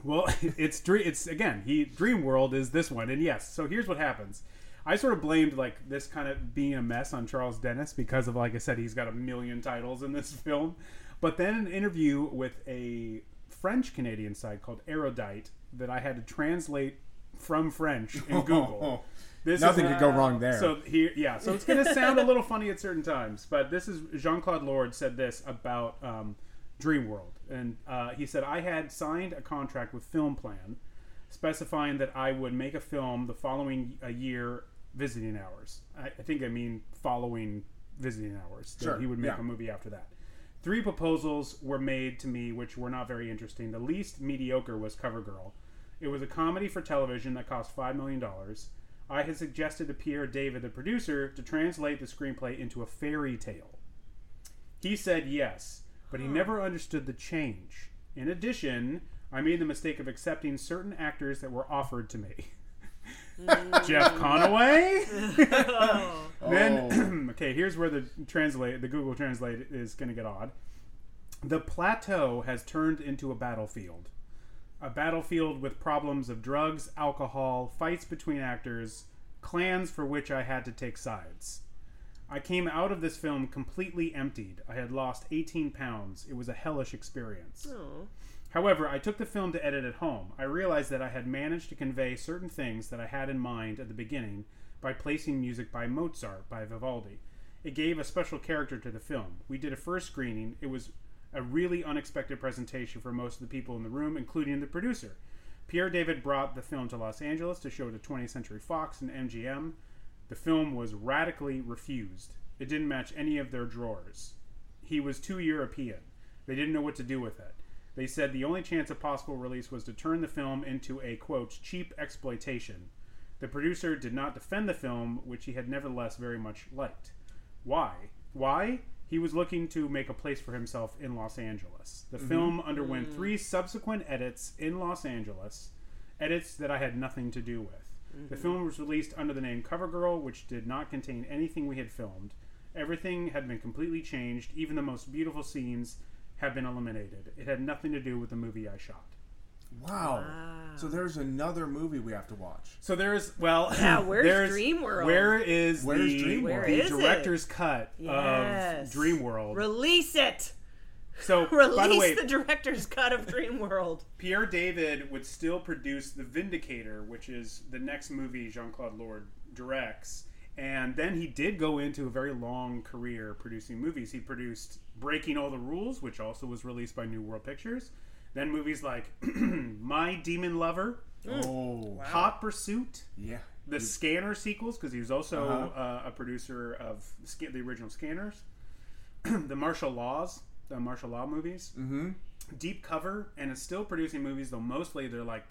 Well, it's Dre- it's again he Dream World is this one, and yes. So here's what happens. I sort of blamed like this kind of being a mess on Charles Dennis because of like I said he's got a million titles in this film, but then an interview with a French Canadian site called Erudite that I had to translate from French in Google. This Nothing is, could go wrong there. So here, yeah. So it's going to sound a little funny at certain times, but this is Jean Claude Lord said this about um, Dream World, and uh, he said I had signed a contract with Film Plan, specifying that I would make a film the following a year visiting hours. I, I think I mean following visiting hours. that Sure, he would make yeah. a movie after that. Three proposals were made to me, which were not very interesting. The least mediocre was Cover Girl. It was a comedy for television that cost $5 million. I had suggested to Pierre David, the producer, to translate the screenplay into a fairy tale. He said yes, but he never understood the change. In addition, I made the mistake of accepting certain actors that were offered to me. Jeff mm. Conaway? Then, oh. okay, here's where the translate, the Google Translate is going to get odd. The plateau has turned into a battlefield. A battlefield with problems of drugs, alcohol, fights between actors, clans for which I had to take sides. I came out of this film completely emptied. I had lost 18 pounds. It was a hellish experience. Oh. However, I took the film to edit at home. I realized that I had managed to convey certain things that I had in mind at the beginning by placing music by Mozart by Vivaldi. It gave a special character to the film. We did a first screening. It was a really unexpected presentation for most of the people in the room, including the producer. Pierre David brought the film to Los Angeles to show to 20th Century Fox and MGM. The film was radically refused. It didn't match any of their drawers. He was too European. They didn't know what to do with it. They said the only chance of possible release was to turn the film into a quote cheap exploitation. The producer did not defend the film, which he had nevertheless very much liked. Why? Why? He was looking to make a place for himself in Los Angeles. The mm-hmm. film underwent mm. three subsequent edits in Los Angeles, edits that I had nothing to do with. The film was released under the name CoverGirl, which did not contain anything we had filmed. Everything had been completely changed, even the most beautiful scenes had been eliminated. It had nothing to do with the movie I shot. Wow. So there's another movie we have to watch. So there's well, Yeah, where's there's- Dreamworld? Where is Where's the, Dreamworld? Where the is it? director's cut Yes. of Dreamworld? Release it. So, Release by the way, the director's cut of Dreamworld. Pierre David would still produce The Vindicator, which is the next movie Jean Claude Lord directs. And then he did go into a very long career producing movies. He produced Breaking All the Rules, which also was released by New World Pictures. Then movies like My Demon Lover, Oh, Hot Pursuit, yeah. the Scanner sequels, because he was also Uh-huh. uh, a producer of the original Scanners, the Martial Laws, the martial law movies, mm-hmm. Deep Cover, and is still producing movies. Though mostly they're like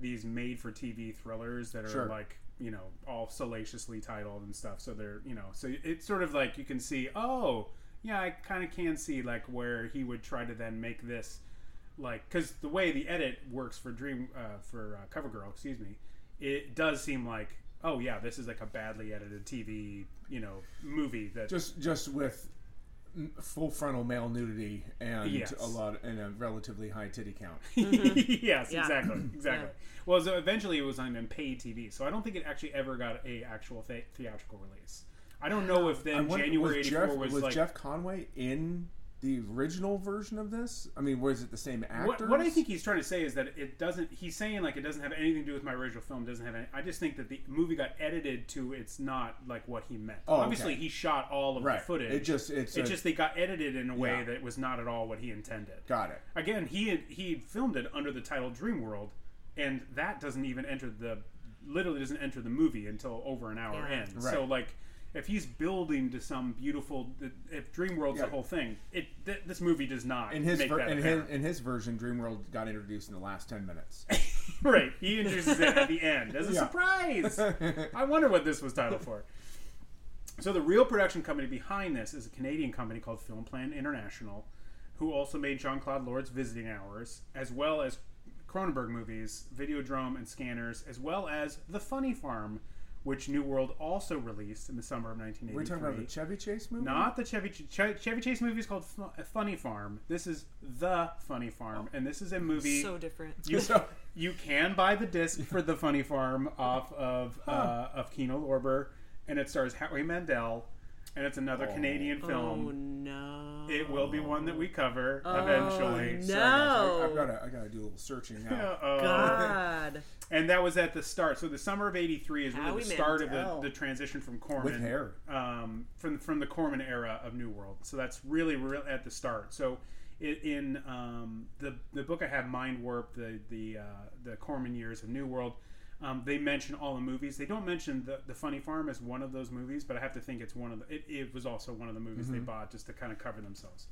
these made-for-TV thrillers that are Sure. like you know all salaciously titled and stuff. So they're you know so it's sort of like you can see oh yeah I kind of can see like where he would try to then make this like because the way the edit works for Dream uh, for uh, CoverGirl, excuse me, it does seem like oh yeah, this is like a badly edited TV you know movie that Just just with full frontal male nudity and Yes. a lot and a relatively high titty count. yes, Yeah. exactly, exactly. Well, so eventually it was on paid TV, so I don't think it actually ever got a actual the- theatrical release. I don't know if then wonder- January was '84 Jeff, was, was like Jeff Conaway in the original version of this? I mean, was it the same actor? What, what I think he's trying to say is that it doesn't. He's saying like it doesn't have anything to do with my original film. Doesn't have any. I just think that the movie got edited to it's not like what he meant. Oh, Obviously, okay. he shot all of Right. the footage. It just- it's it a- just they got edited in a way Yeah. that was not at all what he intended. Got it. Again, he had, he had filmed it under the title Dream World, and that doesn't even enter the literally doesn't enter the movie until over an hour Yeah. in. So like. If he's building to some beautiful, if DreamWorld's Yeah. the whole thing, it th- this movie does not In his make ver- that in his, in his version, Dreamworld got introduced in the last ten minutes. right. He introduces it at the end as a Yeah. surprise. I wonder what this was titled for. So the real production company behind this is a Canadian company called Film Plan International, who also made Jean Claude Lord's Visiting Hours, as well as Cronenberg movies, Videodrome and Scanners, as well as The Funny Farm, which New World also released in the summer of 1983. We're talking about the Chevy Chase movie. Not the Chevy Ch- Ch- Chevy Chase movie is called Fu- Funny Farm. This is the Funny Farm, and this is a movie. So different. You you can buy the disc for the Funny Farm off of uh, of Kino Lorber, and it stars Howie Mandel, and it's another Canadian film. Oh no. It will be one that we cover Oh, eventually. no. I, have got to I got to do a little searching now. Uh-oh. God. And that was at the start. So the summer of '83 is really Howie the start of the, the transition from Corman With hair. um, from from the Corman era of New World. So that's really, real at the start. So it, in um, the the book I have, Mind Warp, the the uh, the Corman years of New World. Um, they mention all the movies. They don't mention the, the Funny Farm as one of those movies, but I have to think it's one of the. It, it was also one of the movies they bought just to kind of cover themselves.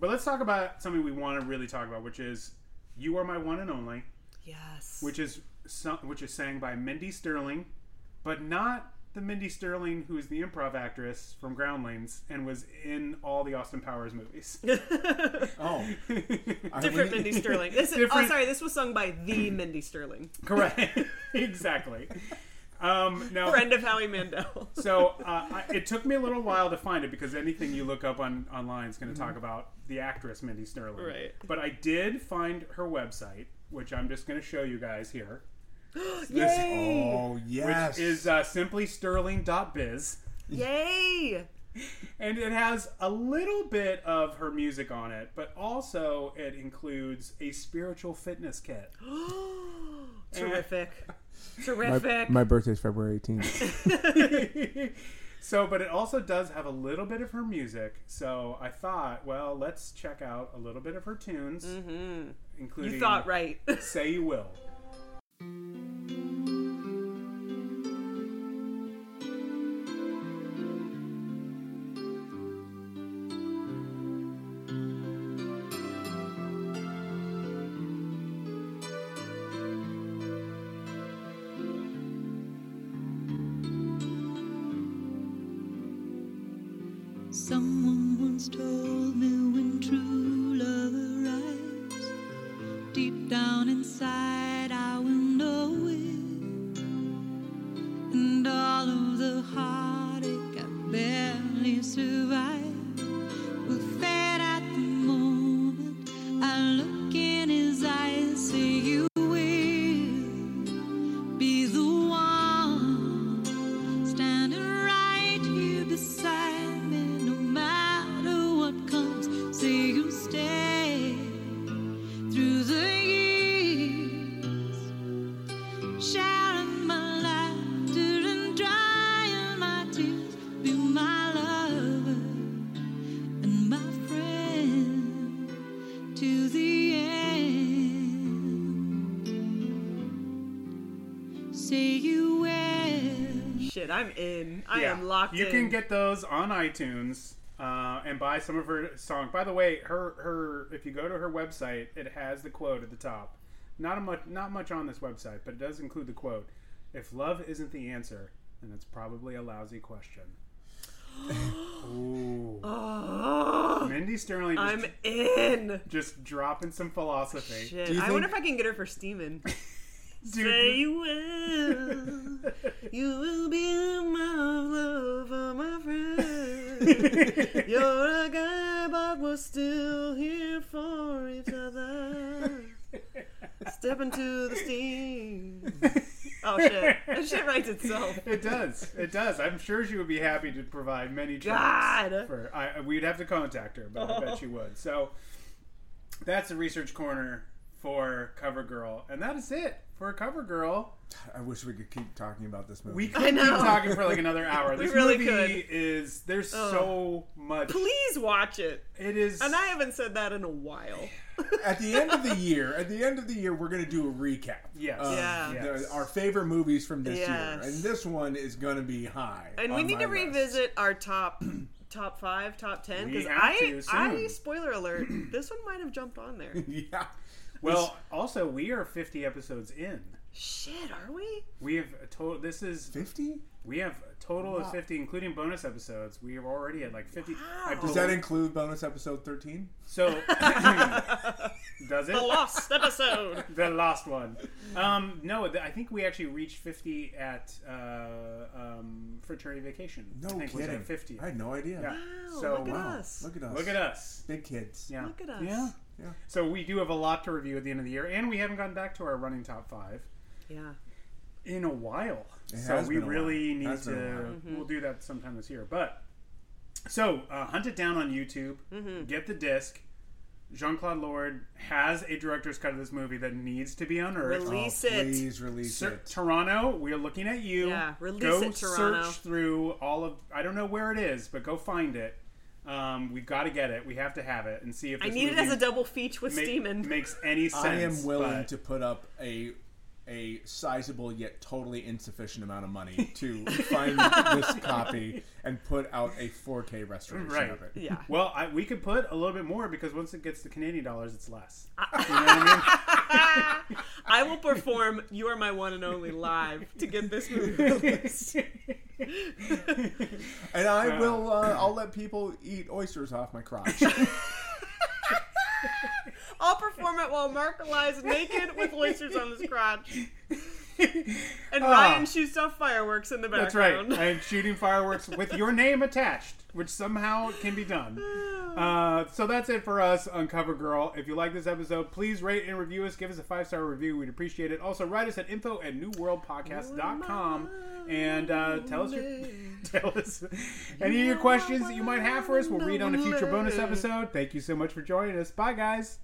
But let's talk about something we want to really talk about, which is "You Are My One and Only." Yes. which is some, which is sang by Mindy Sterling, but not the Mindy Sterling who is the improv actress from Groundlings and was in all the Austin Powers movies. Oh, I Different mean- Mindy Sterling. This is, oh, sorry. This was sung by the Mindy Sterling, Correct, exactly. Um, now, friend of Howie Mandel. so uh, I, it took me a little while to find it because anything you look up on online is going to talk Mm-hmm. about the actress Mindy Sterling. Right. But I did find her website, which I'm just going to show you guys here. Yay! Oh yes, Which is uh, simply sterling.biz. Yay! And it has a little bit of her music on it, but also it includes a spiritual fitness kit. Terrific. Terrific. my birthday's February 18th. so, but it also does have a little bit of her music. So I thought, well, let's check out a little bit of her tunes, mm-hmm. including you thought right. "Say You Will." Shit, I'm in. I Yeah. am locked you in. can get those on iTunes uh, and buy some of her song. By the way, her her if you go to her website, it has the quote at the top. Not a much not much on this website, but it does include the quote. If love isn't the answer, then it's probably a lousy question. Ooh. Oh, Mindy Sterling just, I'm in. just dropping some philosophy. Shit. Do you I wonder if I can get her for steaming. Dude, Say you will. You will be my lover, oh, my friend. You're a guy, but we're still here for each other. Step into the steam. Oh shit. That shit writes itself. It does. It does. I'm sure she would be happy to provide many tracks. God. For I, we'd have to contact her, but I bet she would. So that's the research corner for Cover Girl, and that is it for Cover Girl. I wish we could keep talking about this movie. We could keep talking for like another hour. We This really movie could. is there's Ugh. so much. Please watch it. It is, And I haven't said that in a while. at the end of the year, at the end of the year, we're going to do a recap. Yes. of Yeah. the- our favorite movies from this Yes. year, and this one is going to be high. And we need my to list. revisit our top top five, top ten because I, to I soon. spoiler alert, this one might have jumped on there. yeah. Well, also we are 50 episodes in. Shit, are we? We have a total. This is 50? We have a total Wow. of 50, including bonus episodes. We are already at like 50. I Does that include bonus episode 13? So, does it? The lost episode. the last one. Um, no, th- I think we actually reached 50 at uh, um, fraternity vacation. No I think kidding. Was at 50. I had no idea. Yeah. Wow, so look at wow. us. Look at us. Look at us. Big kids. Yeah. Look at us. Yeah. Yeah. So we do have a lot to review at the end of the year, and we haven't gotten back to our running top five Yeah. in a while. It so has we been a while. really need to. been a while. Mm-hmm. We'll do that sometime this year. But so uh, hunt it down on YouTube. Mm-hmm. Get the disc. Jean Claude Lord has a director's cut of this movie that needs to be unearthed. Release Oh, it. please release Sir, it. Toronto, we're looking at you. Yeah, release go it, Toronto. search through all of. I don't know where it is, but go find it. Um, we've got to get it. We have to have it and see if I this need it movie as a double feature with make- Steamin. makes any sense. I am willing but- to put up a a sizable yet totally insufficient amount of money to find this copy and put out a 4K restoration Right. of it. Yeah. Well, I, we could put a little bit more because once it gets to Canadian dollars, it's less. You know what I mean? I will perform "You Are My One and Only" live to get this movie released. And I will. Uh, I'll let people eat oysters off my crotch. I'll perform it while Mark lies naked with oysters on his crotch, and Ryan shoots off fireworks in the background. That's right. And shooting fireworks with your name attached, which somehow can be done. Uh, so that's it for us on Cover Girl. If you like this episode, please rate and review us. Give us a five star review. We'd appreciate it. Also, write us at info at newworldpodcast.com and uh, tell us your tell us any of your questions that you might have for us. We'll read on a future bonus episode. Thank you so much for joining us. Bye, guys.